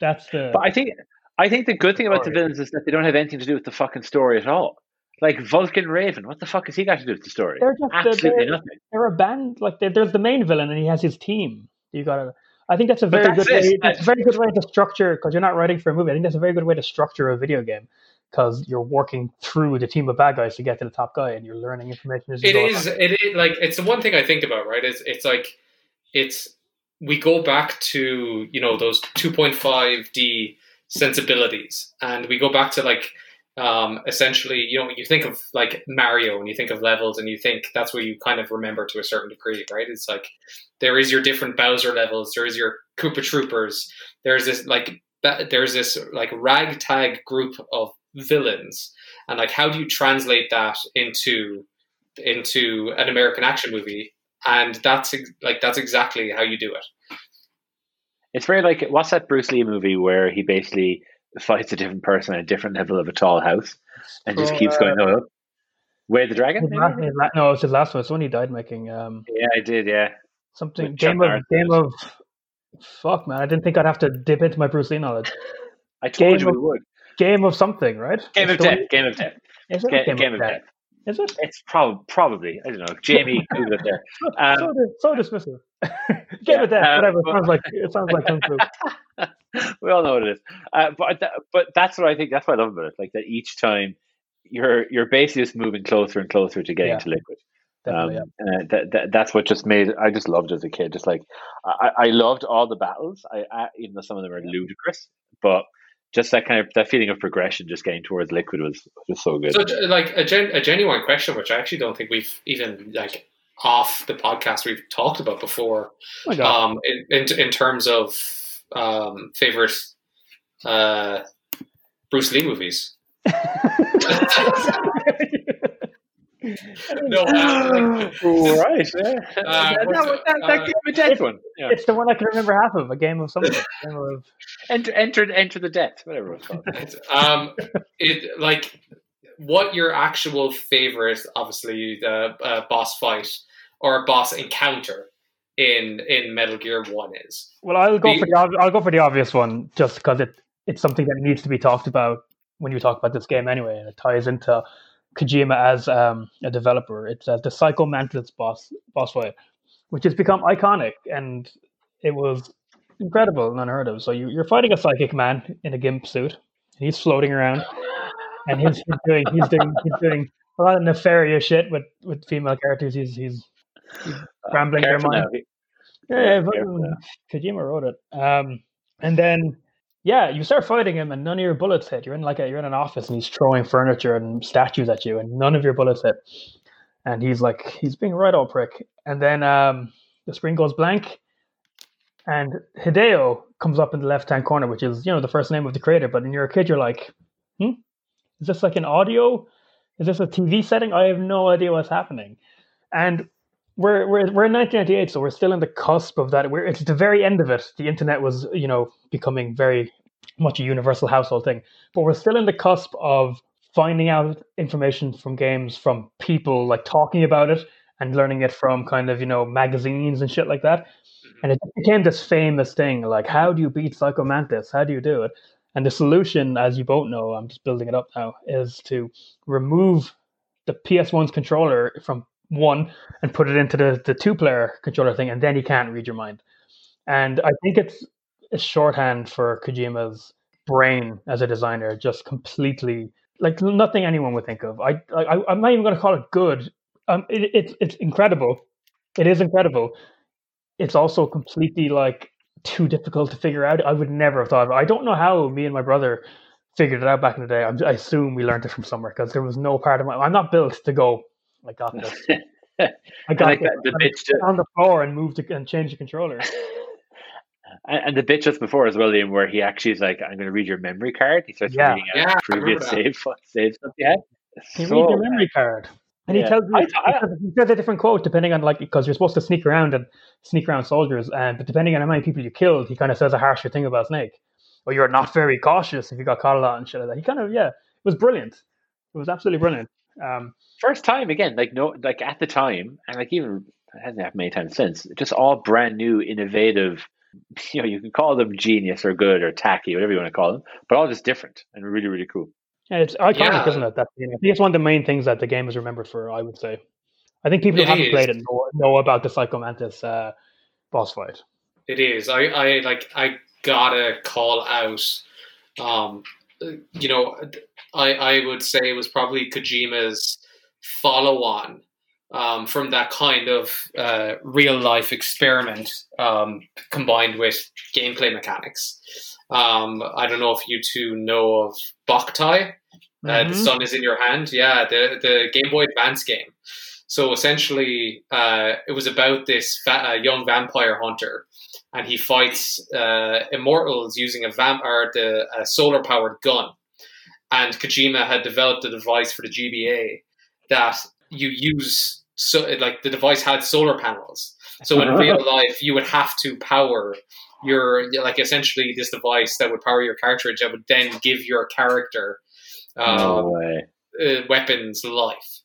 That's the. but I think I think the good thing about the villains is that they don't have anything to do with the fucking story at all. Like Vulcan Raven, what the fuck has he got to do with the story? they're just they're, Absolutely they're, nothing. they're a band. Like they're, there's the main villain, and he has his team. You gotta. I think that's a very that's good it. way. That's a very good way to structure because you're not writing for a movie. I think that's a very good way to structure a video game because you're working through the team of bad guys to get to the top guy, and you're learning information as you It go is. along. It is like it's the one thing I think about. Right? It's it's like it's we go back to you know those 2.5D sensibilities, and we go back to like um, essentially you know you think of like Mario and you think of levels and you think that's what you kind of remember to a certain degree, right? It's like there is your different Bowser levels, there is your Koopa Troopers, there's this like there's this like ragtag group of villains, and like how do you translate that into into an American action movie? And that's like that's exactly how you do it. It's very like what's that Bruce Lee movie where he basically fights a different person at a different level of a tall house and just So, keeps going uh, up. Way the Dragon? Maybe? la- his no, it's his last one. It's the one he died making. Um, Yeah, I did. Yeah, something With game of Norris. game of. Fuck man, I didn't think I'd have to dip into my Bruce Lee knowledge. I told Game you of- we would. Game of something, right? Game of Death. Game of Death. Is it Ga- Game of Death. Is it? It's probably probably I don't know. Jamie, Google it there. so, Um, dis- so dismissive. Game yeah, of Death, uh, whatever. It sounds like it sounds like kung fu. we all know what it is. Uh, but that, but that's what I think. That's what I love about it. Like that each time you're you're basically just moving closer and closer to getting Yeah. to liquid. Definitely, Um, uh, that, that that's what just made I just loved it as a kid. Just like I, I loved all the battles. I, I even though some of them are ludicrous, but just that kind of that feeling of progression, just getting towards liquid was was so good. So, like a, gen, a genuine question, which I actually don't think we've even like off the podcast we've talked about before. Oh. Um, in, in in terms of um, favorite uh, Bruce Lee movies. No, uh, like, right. Yeah. Uh, that, that, that, that Game of Death one. Yeah. it's the one I can remember half of. A game of something. Game of Enter, enter, enter the death, whatever it's called. um, it like what your actual favorite, obviously the uh, boss fight or boss encounter in in Metal Gear One is. Well, I'll go The- for the I'll go for the obvious one just because it it's something that needs to be talked about when you talk about this game anyway, and it ties into Kojima as um, a developer. It's uh, the Psycho Mantis boss boss fight, which has become iconic, and it was incredible and unheard of. So you, you're fighting a psychic man in a gimp suit, and he's floating around, and he's, he's doing he's doing he's doing a lot of nefarious shit with, with female characters. He's he's, he's rambling their mind. Yeah, yeah, but. Kojima wrote it. Um, and then, yeah, you start fighting him, and none of your bullets hit. You're in like a, you're in an office, and he's throwing furniture and statues at you, and none of your bullets hit. And he's like, he's being a right old prick. And then um, the screen goes blank, and Hideo comes up in the left hand corner, which is you know the first name of the creator. But when you're a kid, you're like, hmm, is this like an audio? Is this a TV setting? I have no idea what's happening. And we're we're we're in 1998, so we're still in the cusp of that. We're it's the very end of it. The internet was you know becoming very much a universal household thing, but we're still in the cusp of finding out information from games from people like talking about it and learning it from kind of you know magazines and shit like that. Mm-hmm. And it became this famous thing like how do you beat Psycho Mantis? How do you do it? And the solution, as you both know, I'm just building it up now, is to remove the PS1's controller from one and put it into the, the two player controller thing, and then you can't read your mind. And I think it's a shorthand for Kojima's brain as a designer, just completely like nothing anyone would think of. I, I I'm not even going to call it good. Um, it, it's it's incredible. It is incredible. It's also completely like too difficult to figure out. I would never have thought of it. I don't know how me and my brother figured it out back in the day. I'm, I assume we learned it from somewhere because there was no part of my. I'm not built to go. I got this. I got like this. that, the And bit ju- on the floor and moved the, and changed the controller. and, and the bit just before as well, Liam, where he actually is like, "I'm going to read your memory card." He starts Yeah. reading out Yeah, previous save save stuff you had. Can you So read your memory card? And he tells you I- he I- says- he says a different quote depending on like because you're supposed to sneak around and sneak around soldiers, and but depending on how many people you killed, he kind of says a harsher thing about Snake. Or you're not very cautious if you got caught a lot and shit like that. He kind of yeah, it was brilliant. It was absolutely brilliant. Um, First time again, like no, like at the time, and like even it hasn't happened many times since. Just all brand new, innovative. You know, you can call them genius or good or tacky, whatever you want to call them, but all just different and really, really cool. Yeah, it's iconic, Yeah. isn't it? That you know, I think it's one of the main things that the game is remembered for. I would say. I think people who It haven't is. played it know, know about the Psycho Mantis uh, boss fight. It is. I, I like. I gotta call out. Um, you know, I I would say it was probably Kojima's follow on um, from that kind of uh, real life experiment um, combined with gameplay mechanics. Um, I don't know if you two know of Boktai. Uh, the Mhm. sun is in your hand. Yeah, the the Game Boy Advance game. So essentially, uh, it was about this va- uh, young vampire hunter, and he fights uh, immortals using a vamp or the solar powered gun. And Kojima had developed a device for the GBA that you use. So, like the device had solar panels. So in real life, you would have to power your like essentially this device that would power your cartridge that would then give your character um, way. uh, weapons life.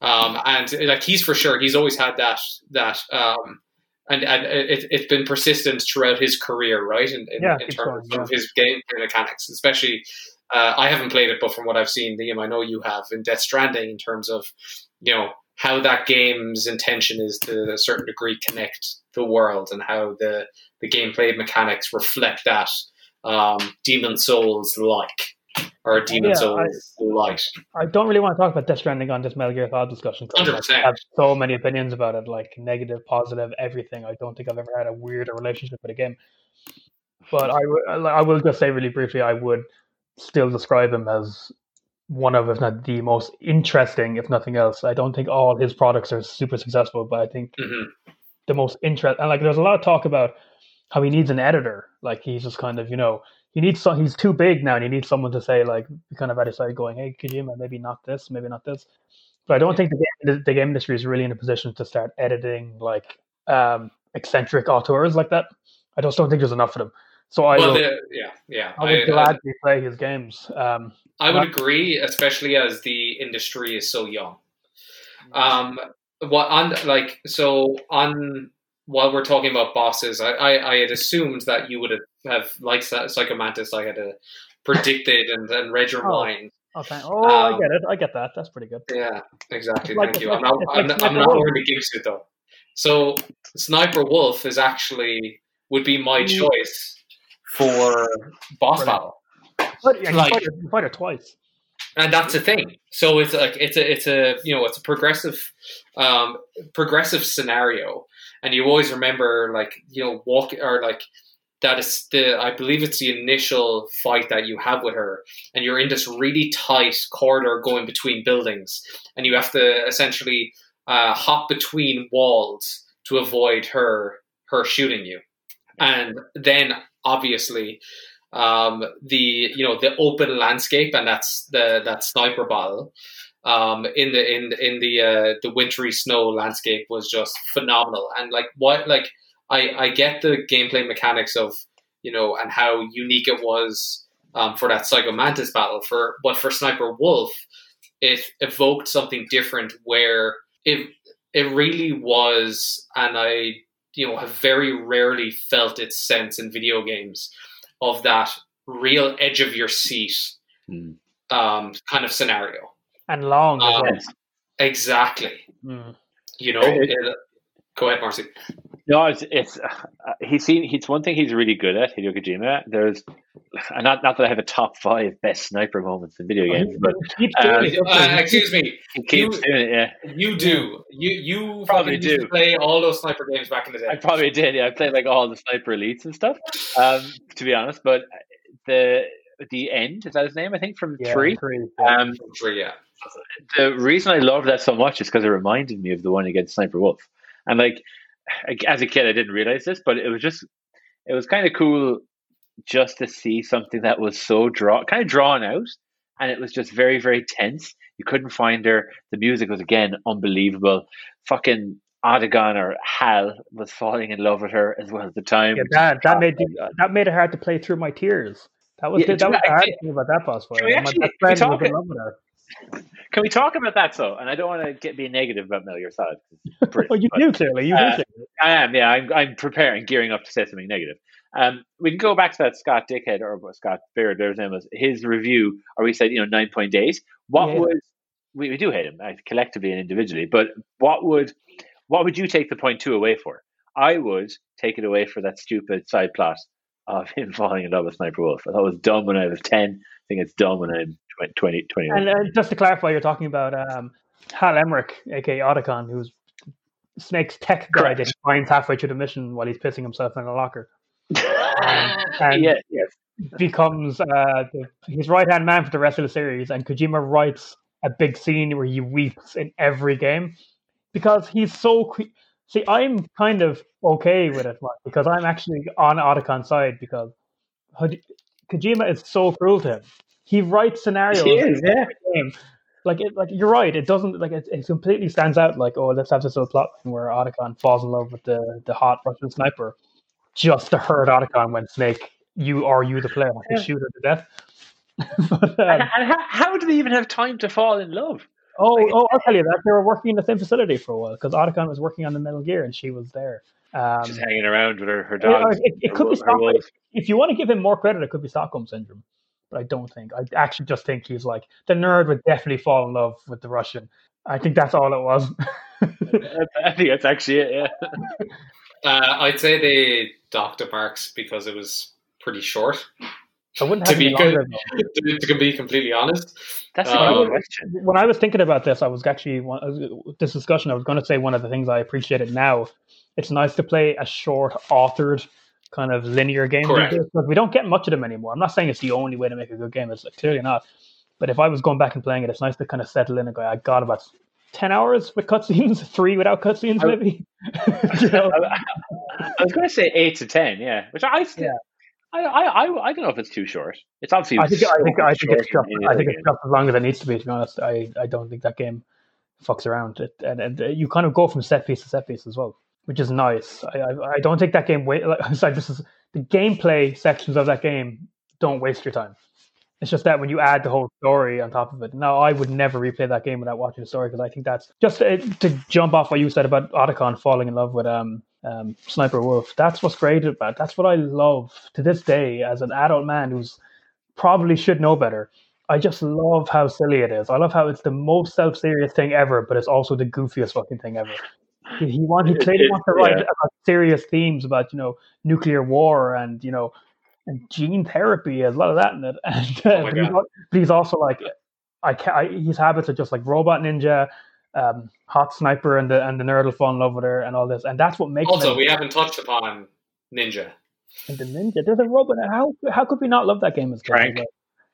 Um, and uh, like he's for sure, he's always had that that um, and and it, it's been persistent throughout his career, right? In, in, Yeah, in keeps terms going, of his game mechanics, especially. Uh, I haven't played it, but from what I've seen, Liam, I know you have in Death Stranding, in terms of you know how that game's intention is to a certain degree connect the world and how the the gameplay mechanics reflect that um, Demon Souls like or Demon Yeah, Souls light. I don't really want to talk about Death Stranding on this Metal Gear Solid discussion. 'cause, like, 100%. I have so many opinions about it, like negative, positive, everything. I don't think I've ever had a weirder relationship with a game. But I, w- I will just say really briefly, I would still describe him as one of, if not the most interesting, if nothing else. I don't think all his products are super successful, but I think hmm the most interest and like there's a lot of talk about how he needs an editor. Like he's just kind of you know he needs some. He's too big now, and he needs someone to say like kind of at his side, going, "Hey, Kojima, maybe not this, maybe not this." But I don't think the game, the, the game industry is really in a position to start editing like um, eccentric auteurs like that. I just don't think there's enough of them. So I Well, will, the, yeah, yeah. I I, would I, gladly play his games. Um, I would agree, especially as the industry is so young. Um, what on like so on while we're talking about bosses, I, I, I had assumed that you would have, have like Psy- Psycho Mantis, I had uh, predicted and, and read your Oh. mind. okay. Oh, I Um, get it. I get that. That's pretty good. Yeah, exactly. Like- Thank you. like- I'm not. I'm, like I'm not Wolf. really gives it though. So Sniper Wolf is actually would be my Mm. choice for boss Brilliant. battle. But yeah, you, like- fight her, you fight her twice. and that's the thing. So it's like it's a it's a you know it's a progressive um, progressive scenario, and you always remember like you know walk or like that is the I believe it's the initial fight that you have with her, and you're in this really tight corridor going between buildings, and you have to essentially uh, hop between walls to avoid her her shooting you, and then obviously um, the you know the open landscape and that's the that sniper battle um, in the in in the uh, the wintry snow landscape was just phenomenal. And like what like I I get the gameplay mechanics of you know and how unique it was um, for that Psycho Mantis battle. For but for Sniper Wolf it evoked something different where it it really was and I you know have very rarely felt its sense in video games of that real edge of your seat Hmm. um, kind of scenario. And long as Um, well. Exactly. Mm. You know. It- it- go ahead, Marcy. No, it's it's uh, he's seen. He's one thing he's really good at. Hideo Kojima. There's, and not not that I have a top five best sniper moments in video games, but He uh, doing it, doesn't Uh, he? excuse me. he keeps You- doing it. Yeah, You do. You you Probably fucking do. play all those sniper games back in the day. I probably did. Yeah, I played like all the sniper elites and stuff. Um, to be honest, but the the end is that his name? I think from Yeah, three. three. yeah. Um, Three, yeah. the reason I love that so much is because it reminded me of the one against Sniper Wolf. And like as a kid, I didn't realize this, but it was just it was kind of cool just to see something that was so draw kind of drawn out and it was just very, very tense. You couldn't find her. The music was again unbelievable. Fucking Otacon or Hal was falling in love with her as well at the time. Yeah, that that made that made it hard to play through my tears. That was Yeah, the, that was the hard thing about that boss fight. My best friend was in love with her. Can we talk about that though? And I don't want to get be negative about Metal Gear Solid. Oh, you but- do clearly. You Uh. I am, yeah. I'm, I'm preparing, gearing up to say something negative. Um, we can go back to that Scott Dickhead or Scott Beard, whatever his name was, his review, or we said, you know, nine point eight. What Yeah. was we, we do hate him collectively and individually, but what would what would you take the point two away for? I would take it away for that stupid side plot of him falling in love with Sniper Wolf. I thought it was dumb when I was ten. I think it's dumb when I'm 20, 20 And uh, just to clarify, you're talking about um, Hal Emmerich, aka Otacon, who's Snake's tech guy Correct. that he finds halfway through the mission while he's pissing himself in a locker. and- yeah, yes. becomes uh, the, his right hand man for the rest of the series, and Kojima writes a big scene where he weeps in every game because he's so. Que- See, I'm kind of okay with it like, because I'm actually on Otacon's side because Kojima is so cruel to him. He writes scenarios He is, in every game. Like it, like you're right. It doesn't like it, it. completely stands out. Like oh, let's have this little plot where Otacon falls in love with the the hot Russian sniper, just to hurt Otacon when Snake you are you the player have to shoot her to death. but, And, um, and how, how do they even have time to fall in love? Oh, oh, I'll tell you that they were working in the same facility for a while because Otacon was working on the Metal Gear and she was there. Um, Just hanging around with her, her yeah, dogs. it, it her could be Stockholm. If you want to give him more credit, it could be Stockholm syndrome, but I don't think. I actually just think he's like the nerd would definitely fall in love with the Russian. I think that's all it was. I think that's actually it. Yeah. Uh, I'd say they docked the marks because it was pretty short. I wouldn't To be any longer. though. To, to be completely honest, That's a Um, good question. when I was thinking about this, I was actually this discussion. I was going to say one of the things I appreciate it now. It's nice to play a short, authored kind of linear game Correct. because we don't get much of them anymore. I'm not saying it's the only way to make a good game. It's clearly not. But if I was going back and playing it, it's nice to kind of settle in and go. I got about ten hours with cutscenes, three without cutscenes, I- maybe. You know? I, I was going to say eight to ten, yeah. Which I still, Yeah. I, I, I, don't know if it's too short. It's obviously. I think I think I think it's just, I think it's as long as it needs to be. To be honest, I, I don't think that game fucks around. It, and, and you kind of go from set piece to set piece as well, which is nice. I I, I don't think that game wait. Like, sorry, this is the gameplay sections of that game don't waste your time. It's just that when you add the whole story on top of it. Now, I would never replay that game without watching the story because I think that's just uh, to jump off what you said about Otacon falling in love with um, um, Sniper Wolf. That's what's great about. it. That's what I love to this day as an adult man who's probably should know better. I just love how silly it is. I love how it's the most self-serious thing ever, but it's also the goofiest fucking thing ever. He, he want he clearly wants to write yeah. about serious themes about you know nuclear war and you know and gene therapy. There's a lot of that in it. And, uh, Oh but, he's, but he's also like, I, ca I his habits are just like robot ninja, um, hot sniper, and the and the nerd will fall in love with her and all this, and that's what makes also him we haven't touched upon Ninja. and the ninja. There's a robot. How how could we not love that game as much Frank. well?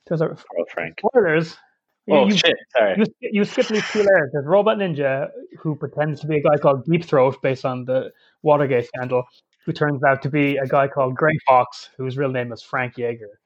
There's a Oh, Frank. spoilers. You- Oh you, shit! Sorry. you, you skip these two layers. There's Robot Ninja, who pretends to be a guy called Deep Throat based on the Watergate scandal, who turns out to be a guy called Grey Fox, whose real name is Frank Jaeger.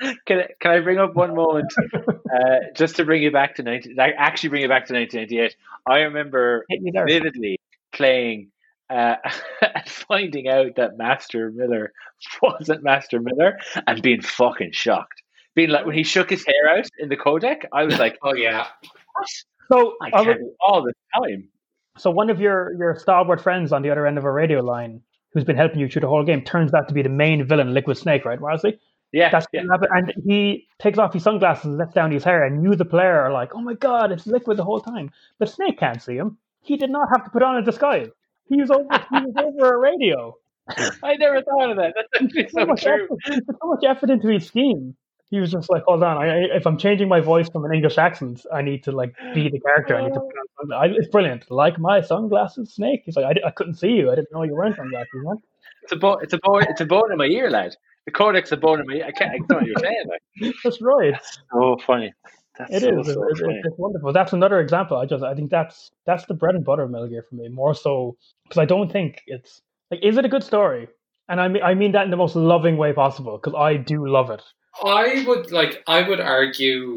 Which is- Can I, can I bring up one moment uh, just to bring you back to 19, actually bring you back to 1998? I remember Hit me there. vividly playing uh, and finding out that Master Miller wasn't Master Miller and being fucking shocked. Being like when he shook his hair out in the codec, I was like, Oh yeah, "What? So, I I can't all the time." so one of your your stalwart friends on the other end of a radio line, who's been helping you through the whole game, turns out to be the main villain, Liquid Snake, right, Marsley? Yeah, That's yeah. what happened. And he takes off his sunglasses and lets down his hair, and you, the player, are like, "Oh my god, it's Liquid the whole time." But Snake can't see him. He did not have to put on a disguise. He was over. he was over a radio. I never thought of that. That's actually so so much true. effort, so much effort into his scheme. He was just like, "Hold on, I, if I'm changing my voice from an English accent, I need to like be the character. I need to uh. put on. I, it's brilliant. Like my sunglasses, Snake. He's like, I, I couldn't see you. I didn't know you were wearing sunglasses, man. It's a bone. It's a bone. It's a bone in my ear, lad. The codec's a bone in my. I can't. I don't know what you're saying. Like, That's right. so funny. That's It so, is. so It's, funny. it's, it's wonderful. That's another example. I just I think that's that's the bread and butter of Metal Gear for me. More so because I don't think it's like is it a good story? And I mean I mean that in the most loving way possible because I do love it. I would like. I would argue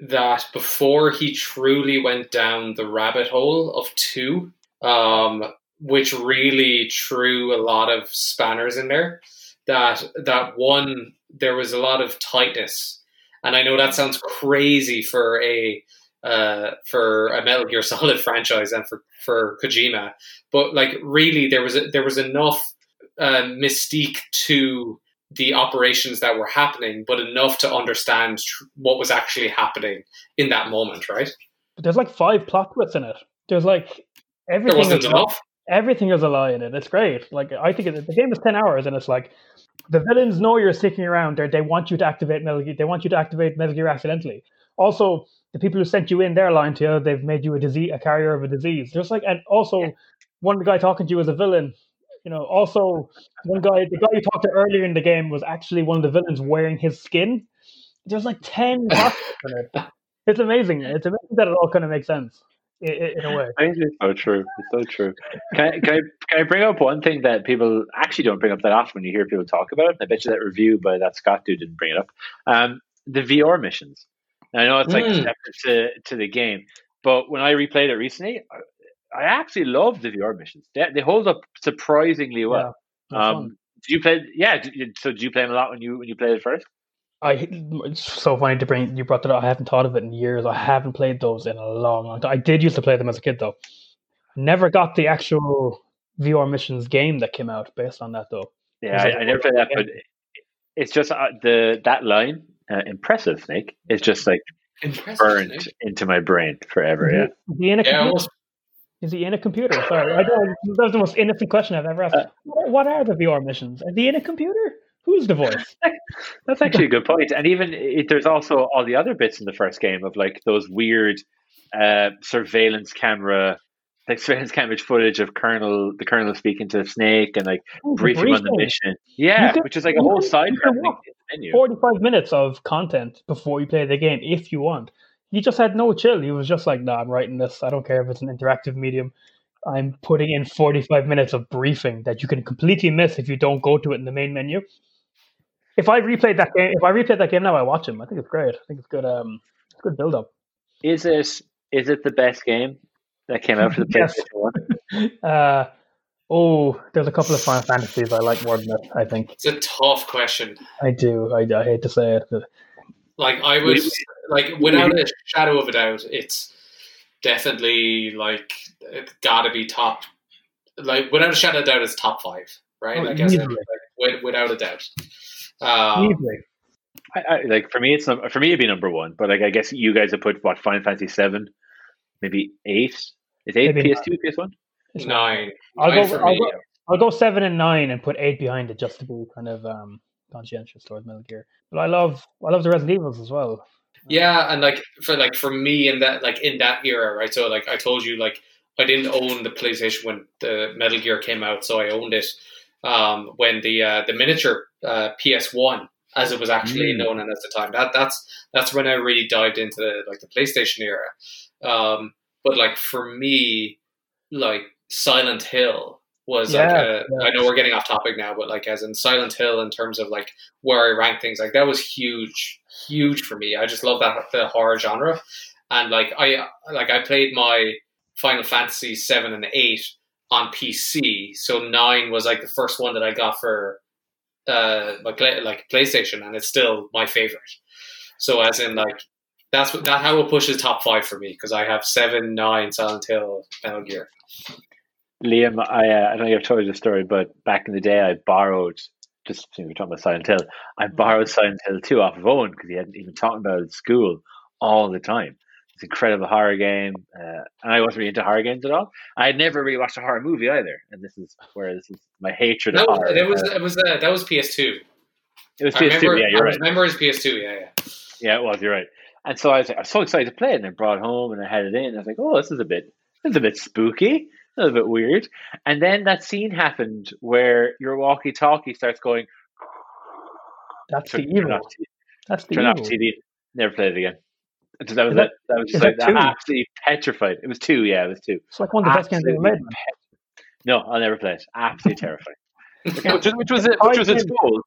that before he truly went down the rabbit hole of two, um, which really threw a lot of spanners in there. That that one, there was a lot of tightness, and I know that sounds crazy for a uh, for a Metal Gear Solid franchise and for for Kojima, but like really, there was a, there was enough uh, mystique to the operations that were happening, but enough to understand tr- what was actually happening in that moment, right? But there's like five plot twists in it. There's like everything. There wasn't enough. Everything is a lie in it. It's great. Like I think it, the game is ten hours, and it's like the villains know you're sticking around. They they want you to activate Metal Gear. They want you to activate Metal Gear accidentally. Also, the people who sent you in, they're lying to you. They've made you a disease, a carrier of a disease. Just like, and also, Yeah. one guy talking to you is a villain. You know, also one guy, the guy you talked to earlier in the game was actually one of the villains wearing his skin. There's like ten in it. It's amazing. It's amazing that it all kind of makes sense in, in a way. I think It's so true. It's so true. Can I, can I can I bring up one thing that people actually don't bring up that often when you hear people talk about it? I bet you that review by that Scott dude didn't bring it up. Um, the VR missions. And I know it's like Mm. separate to, to the game, but when I replayed it recently, I, I actually love the VR missions. They, they hold up surprisingly well. Yeah, um, did you play? Yeah. Did so did you play them a lot when you when you played it first? I it's so funny to bring you brought that up. I haven't thought of it in years. I haven't played those in a long, long time. I did used to play them as a kid though. Never got the actual VR missions game that came out based on that though. Yeah, I, it- I never played that, but it's just uh, the that line, uh, impressive, Nick, is just like Impressive. burned Nick. into my brain forever. Yeah. Is he in a Yeah, computer? almost. Is he in a computer? Sorry, I don't. That was the most innocent question I've ever asked. Uh, what what are the VR missions? Is he in a computer? Who's the voice? That's actually a good point. And even it, there's also all the other bits in the first game of like those weird uh, surveillance camera, like surveillance camera footage of Colonel, the Colonel speaking to Snake and like Oh, the brief on the mission. Yeah, can- which is like a whole side can thing in the menu. 45 minutes of content before you play the game if you want. He just had no chill. He was just like, nah, I'm writing this. I don't care if it's an interactive medium. I'm putting in 45 minutes of briefing that you can completely miss if you don't go to it in the main menu. If I replayed that game, if I replayed that game now, I watch him. I think it's great. I think it's good. Um, it's good build up. Is it is it the best game that came out for the Yes. PlayStation One? Uh, oh, there's a couple of Final Fantasies I like more than this. I think It's a tough question. I do. I, I hate to say it, but Like I would, like without a shadow of a doubt, it's definitely like it's got to be top. Like without a shadow of a doubt, it's top five, right? Oh, I guess easily. like, without a doubt. Um, easily. I, I, like for me, it's num- for me it'd be number one. But like I guess you guys have put what Final Fantasy seven, maybe eight. Is eight Maybe PS2, PS1? It's not- nine. I'll nine go- for I'll me. go- I'll go seven and nine and put eight behind it just to be kind of um, conscientious towards Metal Gear. But I love I love the Resident Evils as well. Yeah, and like for like for me in that like in that era, right? So like I told you, like I didn't own the PlayStation when the Metal Gear came out, so I owned it um, when the uh, the miniature uh, PS One, as it was actually Mm. known at the time. That that's that's when I really dived into the, like the PlayStation era. Um, but like for me, like Silent Hill was like a, yeah. I know we're getting off topic now, but like as in Silent Hill in terms of like where I rank things, like that was huge, huge for me. I just love that the horror genre, and like I like I played my Final Fantasy seven and eight on PC, so nine was like the first one that I got for uh like PlayStation, and it's still my favorite. So as in like that's what that how it pushes top five for me because I have seven, nine, Silent Hill, Metal Gear. Liam, I uh, I don't know if I've told you the story, but back in the day, I borrowed just we were talking about Silent Hill. I borrowed Silent Hill two off of Owen because he hadn't even talked about it at school all the time. It's an incredible horror game, uh, and I wasn't really into horror games at all. I had never really watched a horror movie either, and this is where this is my hatred No, of horror. it was Uh, it was uh, that was PS2. it was I PS2. remember, Yeah, you're I right. remember it's PS2. Yeah, yeah. Yeah, it was. You're right. And so I was, I was so excited to play it, and I brought it home and I had it in. I was like, "Oh, this is a bit, this is a bit spooky, a little bit weird." And then that scene happened where your walkie-talkie starts going. That's the Turn, turn evil. That's the turn off evil. TV. Never played it again. So that was Is that- it. That was just like that two? absolutely petrified. It was two. Yeah, it was two. It's like one of the best games ever Absolutely made. man. No, I'll never play it. Absolutely terrifying. Which, which was it? Which was its goal?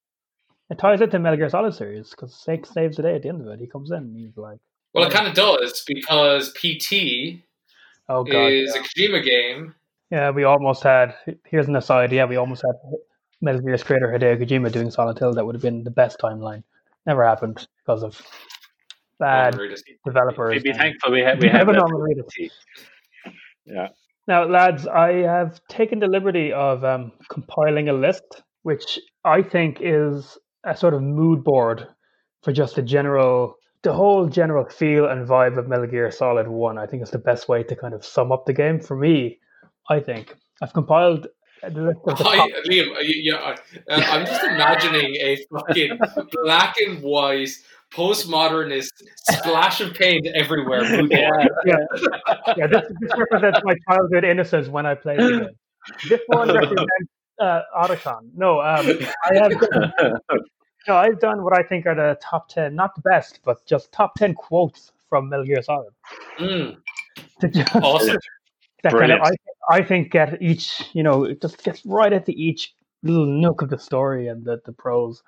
It ties into Metal Gear Solid series because Snake saves the day at the end of it. He comes in and he's like, Well, it kind of does because PT "Oh god, is a Kojima game. yeah." We almost had. Here's an aside. Yeah, we almost had Metal Gear's creator Hideo Kojima doing Silent Hill. That would have been the best timeline. Never happened because of bad developers. We'd be thankful we have we have Norman Yeah. Now, lads, I have taken the liberty of um, compiling a list, which I think is a sort of mood board for just the general, the whole general feel and vibe of Metal Gear Solid 1. I think it's the best way to kind of sum up the game. For me, I think. I've compiled a list of the Hi. Liam. uh, you- Yeah, uh, I'm just imagining a fucking black and white postmodernist splash of paint everywhere. board. Yeah, yeah this, this represents my childhood innocence when I played the game. This one represents uh, Otacon. No, um, I have No, I've done what I think are the top 10, not the best, but just top 10 quotes from Metal Gear Solid. Mm, just, awesome. that kind of, Brilliant. I, I think get each, you know, it just gets right at the each little nook of the story and the, the prose.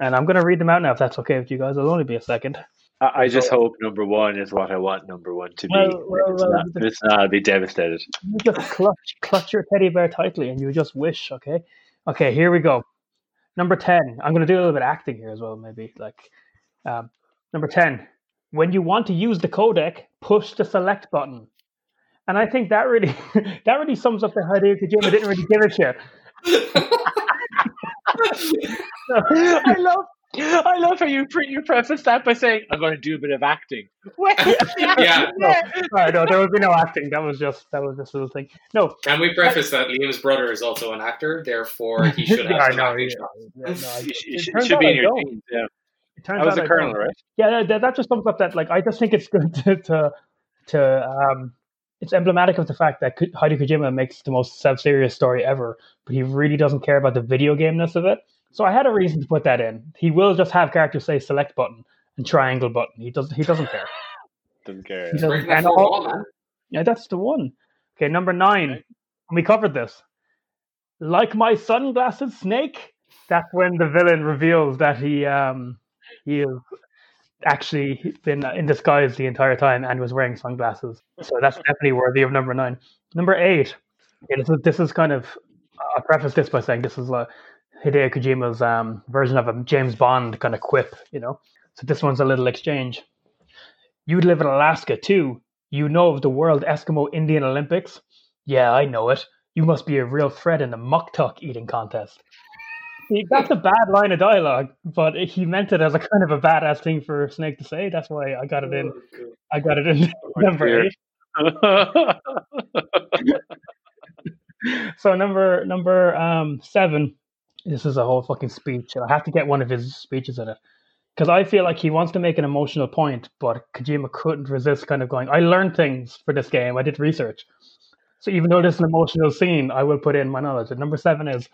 And I'm going to read them out now if that's okay with you guys. It'll only be a second. I, I just hope number one is what I want number one to be. Well, well, If it's well, not, if it's not, I'll be devastated. You just clutch, clutch your teddy bear tightly and you just wish, okay? Okay, here we go. Number 10. I'm going to do a little bit of acting here as well, maybe. Like, um, number 10. When you want to use the codec, push the select button. And I think that really that really sums up the idea Kojima didn't really give a shit. I love, I love how you pre- you preface that by saying, "I'm going to do a bit of acting." Yeah. No, Alright, no, there would be no acting. That was just that was just a little thing. No, Can we preface that Liam's brother is also an actor, therefore he should have Yeah, I know. acting Yeah, yeah, no, I- should, it should, should be in I your don't. genes. Yeah, It turns I was out a I colonel, don't. right? Yeah, that, that just sums up that. Like, I just think it's good to to, to um, it's emblematic of the fact that Ko- Hideo Kojima makes the most self-serious story ever, but he really doesn't care about the video gameness of it. So I had a reason to put that in. He will just have characters say select button and triangle button. He doesn't. He doesn't care. Doesn't care. He doesn't- Breaking that and fourth all- man. yeah, that's the one. Okay, number nine. Okay. We covered this. Like my sunglasses, Snake. That's when the villain reveals that he um he has actually been in disguise the entire time and was wearing sunglasses. So that's definitely worthy of number nine. Number eight. Okay, this is this is kind of. I'll preface this by saying this is a Hideo Kojima's um, version of a James Bond kind of quip, you know. So this one's a little exchange. You live in Alaska too. You know of the World Eskimo Indian Olympics? Yeah, I know it. You must be a real threat in the muktuk eating contest. That's a bad line of dialogue, but he meant it as a kind of a badass thing for Snake to say. That's why I got it in. I got it in number eight. So number number um, seven. This is a whole fucking speech. and I have to get one of his speeches in it because I feel like he wants to make an emotional point, but Kojima couldn't resist kind of going. I learned things for this game. I did research, so even though this is an emotional scene, I will put in my knowledge. And number seven is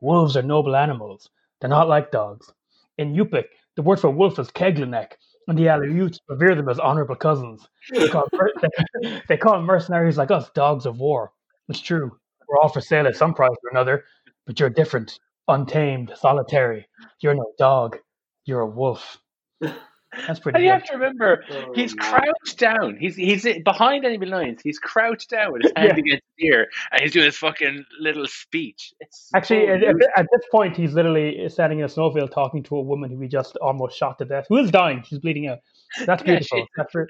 wolves are noble animals. They're not like dogs. In Yupik, the word for wolf is Keglenek, and the Aleuts revere them as honorable cousins. They call, they, they call mercenaries like us dogs of war. It's true. We're all for sale at some price or another, but you're different, untamed, solitary. You're no dog. You're a wolf. That's pretty And you good. have to remember, Oh, he's man. crouched down. He's he's behind enemy lines. He's crouched down with his hand Yeah. against his ear, and he's doing his fucking little speech. It's Actually, so at, at at this point, he's literally standing in a snowfield talking to a woman who he just almost shot to death, who is dying. She's bleeding out. That's Yeah, beautiful. she- That's, re-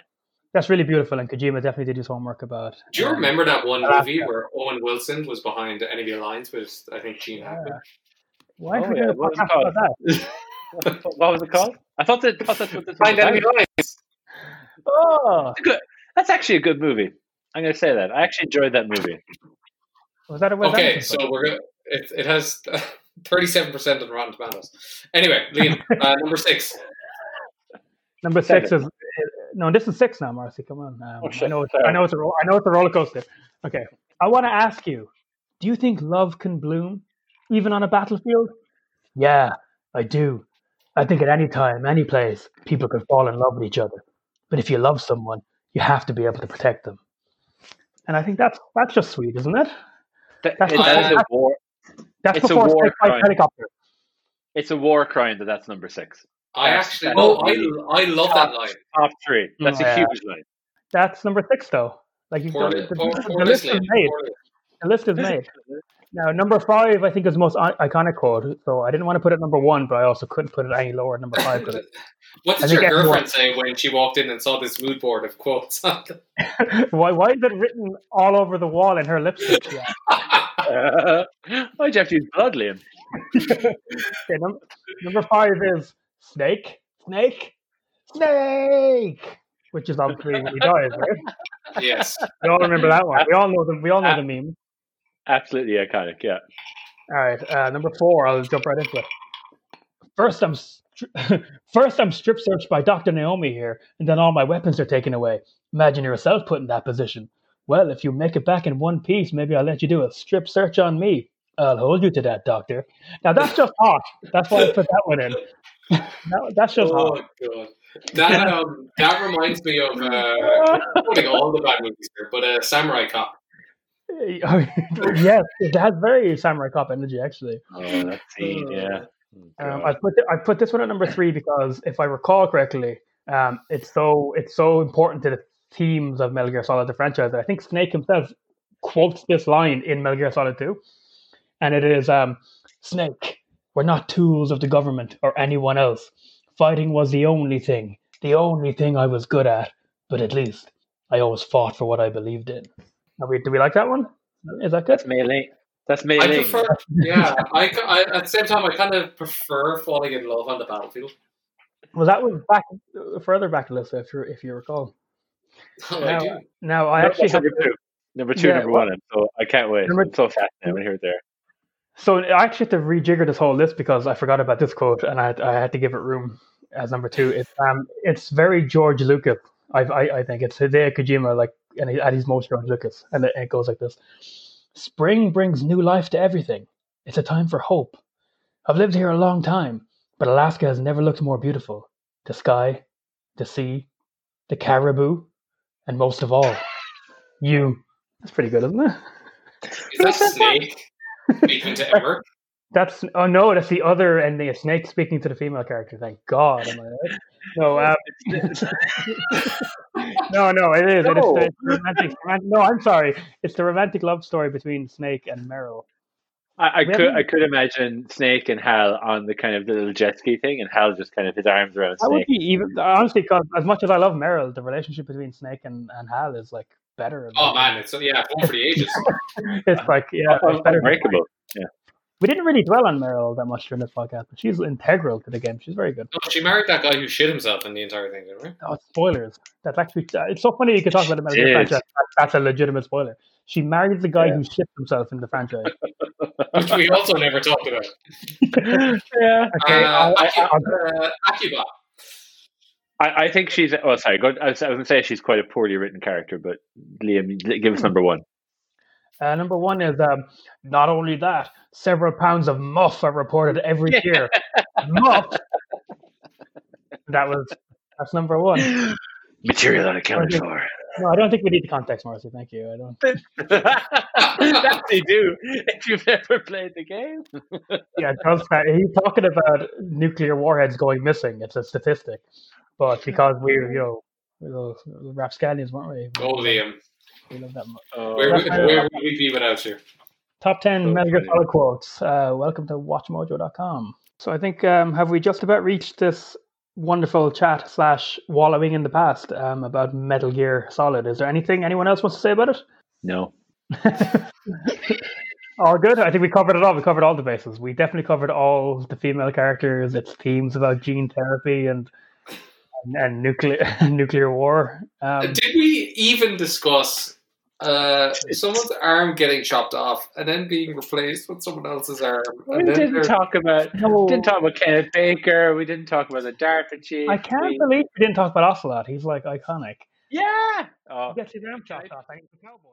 that's really beautiful, and Kojima definitely did his homework about. Do you um, remember that one Alaska. movie where Owen Wilson was behind Enemy lines with, I think, Gene Hackman? Why Oh, are we yeah, doing a what was it podcast about that? what was it called? I thought that, thought that's what this was Behind about. Enemy Alliance. Oh, That's actually a good movie. I'm going to say that. I actually enjoyed that movie. was that a Wes Okay, Anderson so film? we're gonna. It, it has thirty-seven percent on Rotten Tomatoes. Anyway, Liam, uh, number six. number six seven. is no. This is six now, Marcy. Come on. Um, Oh, I know. It's, Sorry. I know it's a. ro- I know it's a roller coaster. Okay, I want to ask you: Do you think love can bloom, even on a battlefield? Yeah, I do. I think at any time, any place, people can fall in love with each other. But if you love someone, you have to be able to protect them. And I think that's that's just sweet, isn't it? That, That's it- what- that is a war. That's It's a war Snake crime. helicopter. it's a war crime that that's number six. I That's- actually, that's no, I, I love that line. Top three. That's Oh, a yeah. huge line. That's number six, though. Like you Poor, the, the, poor, the poor list is listening. made. Poor- The list is made. Now, number five, I think, is the most iconic quote. So I didn't want to put it number one, but I also couldn't put it any lower than number five. What I did think your everyone- girlfriend say when she walked in and saw this mood board of quotes? why, why is it written all over the wall in her lipstick? Yeah. Why'd you have to use blood, Liam? Okay, num- number five is Snake, Snake, Snake, which is obviously when he dies, right? yes. We all remember that one. We all know the we all know the meme. Absolutely iconic. Yeah. All right, uh, number four. I'll jump right into it. First, I'm stri- first I'm strip searched by Doctor Naomi here, and then all my weapons are taken away. Imagine yourself put in that position. Well, if you make it back in one piece, maybe I'll let you do a strip search on me. I'll hold you to that, Doctor. Now that's just hot. That's why I put that one in. That- that's just Oh hot. god. That um, that reminds me of uh, putting all the bad movies here, but uh, Samurai Cop. yes, it has very samurai cop energy actually. Oh, that scene. Yeah. Oh, Um, I put I put this one at number three because if I recall correctly, um, it's so it's so important to the themes of Metal Gear Solid the franchise. I think Snake himself quotes this line in Metal Gear Solid Two, and it is um, Snake. We're not tools of the government or anyone else. Fighting was the only thing, the only thing I was good at. But at least I always fought for what I believed in. Are we, do we like that one? Is that good? That's melee. That's I prefer, yeah. I, I at the same time, I kind of prefer falling in love on the battlefield. Well, that was back further back, Alyssa, if you if you recall. I Now, do. now I No, actually have number two. Number two, Yeah, number well- one. I'm so I can't wait. Number- I'm so fast now when I hear it there. so I actually had to rejigger this whole list because I forgot about this quote and I had, I had to give it room as number two. It's um it's very George Lucas. I I, I think it's Hideo Kojima like and at his most Lucas and it, it goes like this: Spring brings new life to everything. It's a time for hope. I've lived here a long time, but Alaska has never looked more beautiful. The sky, the sea, the caribou, and most of all, you. That's pretty good, isn't it? Is that Snake speaking to Emmer? That's oh no, that's the other ending. A snake speaking to the female character. Thank God, am I right? No, um, no, no. It is. It is No. the romantic, romantic. No, I'm sorry. It's the romantic love story between Snake and Meryl. I, I could haven't- I could imagine Snake and Hal on the kind of the little jet ski thing, and Hal just kind of his arms around That would be even honestly because as much as I love Meryl, the relationship between Snake and, and Hal is like better. Oh man, it's yeah, one for the ages. it's like yeah, it's better. Unbreakable. We didn't really dwell on Meryl that much during this podcast, but she's integral to the game. She's very good. No, she married that guy who shit himself in the entire thing, didn't we? Oh, spoilers. That's actually it's so funny you could talk about the Metal Gear franchise. That's a legitimate spoiler. She married the guy Yeah. who shit himself in the franchise. Which we also never talked about. yeah. Okay, uh, I'll- I'll- uh, Akiba. I, I think she's. Oh, sorry. Go, I was, I was going to say she's quite a poorly written character, but Liam, give us number one. Uh, number one is um, not only that, several pounds of muff are reported every year. muff. That was that's number one. Material unaccounted for. No, I don't think we need the context, Marcy. Thank you. I don't. that they do. If you've never played the game, Yeah, it does. He's talking about nuclear warheads going missing. It's a statistic, but because we're you know, we're those rapscallions, weren't we? Oh, Liam. We love that much. oh, Where, that's would- my- where would we be without you? Top 10 So Metal Gear funny. Solid quotes. Uh, welcome to WatchMojo.com. So I think, um, have we just about reached this wonderful chat slash wallowing in the past um, about Metal Gear Solid? Is there anything anyone else wants to say about it? no. all good. I think we covered it all. We covered all the bases. We definitely covered all the female characters, its themes about gene therapy and and, and nuclear nuclear war. Um, Did we even discuss uh, someone's arm getting chopped off and then being replaced with someone else's arm? We And didn't there- talk about. no, Didn't talk about Kenneth Baker. We didn't talk about the DARPA chief. I can't We- believe we didn't talk about Ocelot. He's like iconic. Yeah. Oh, He gets his arm chopped off. and he's a cowboy.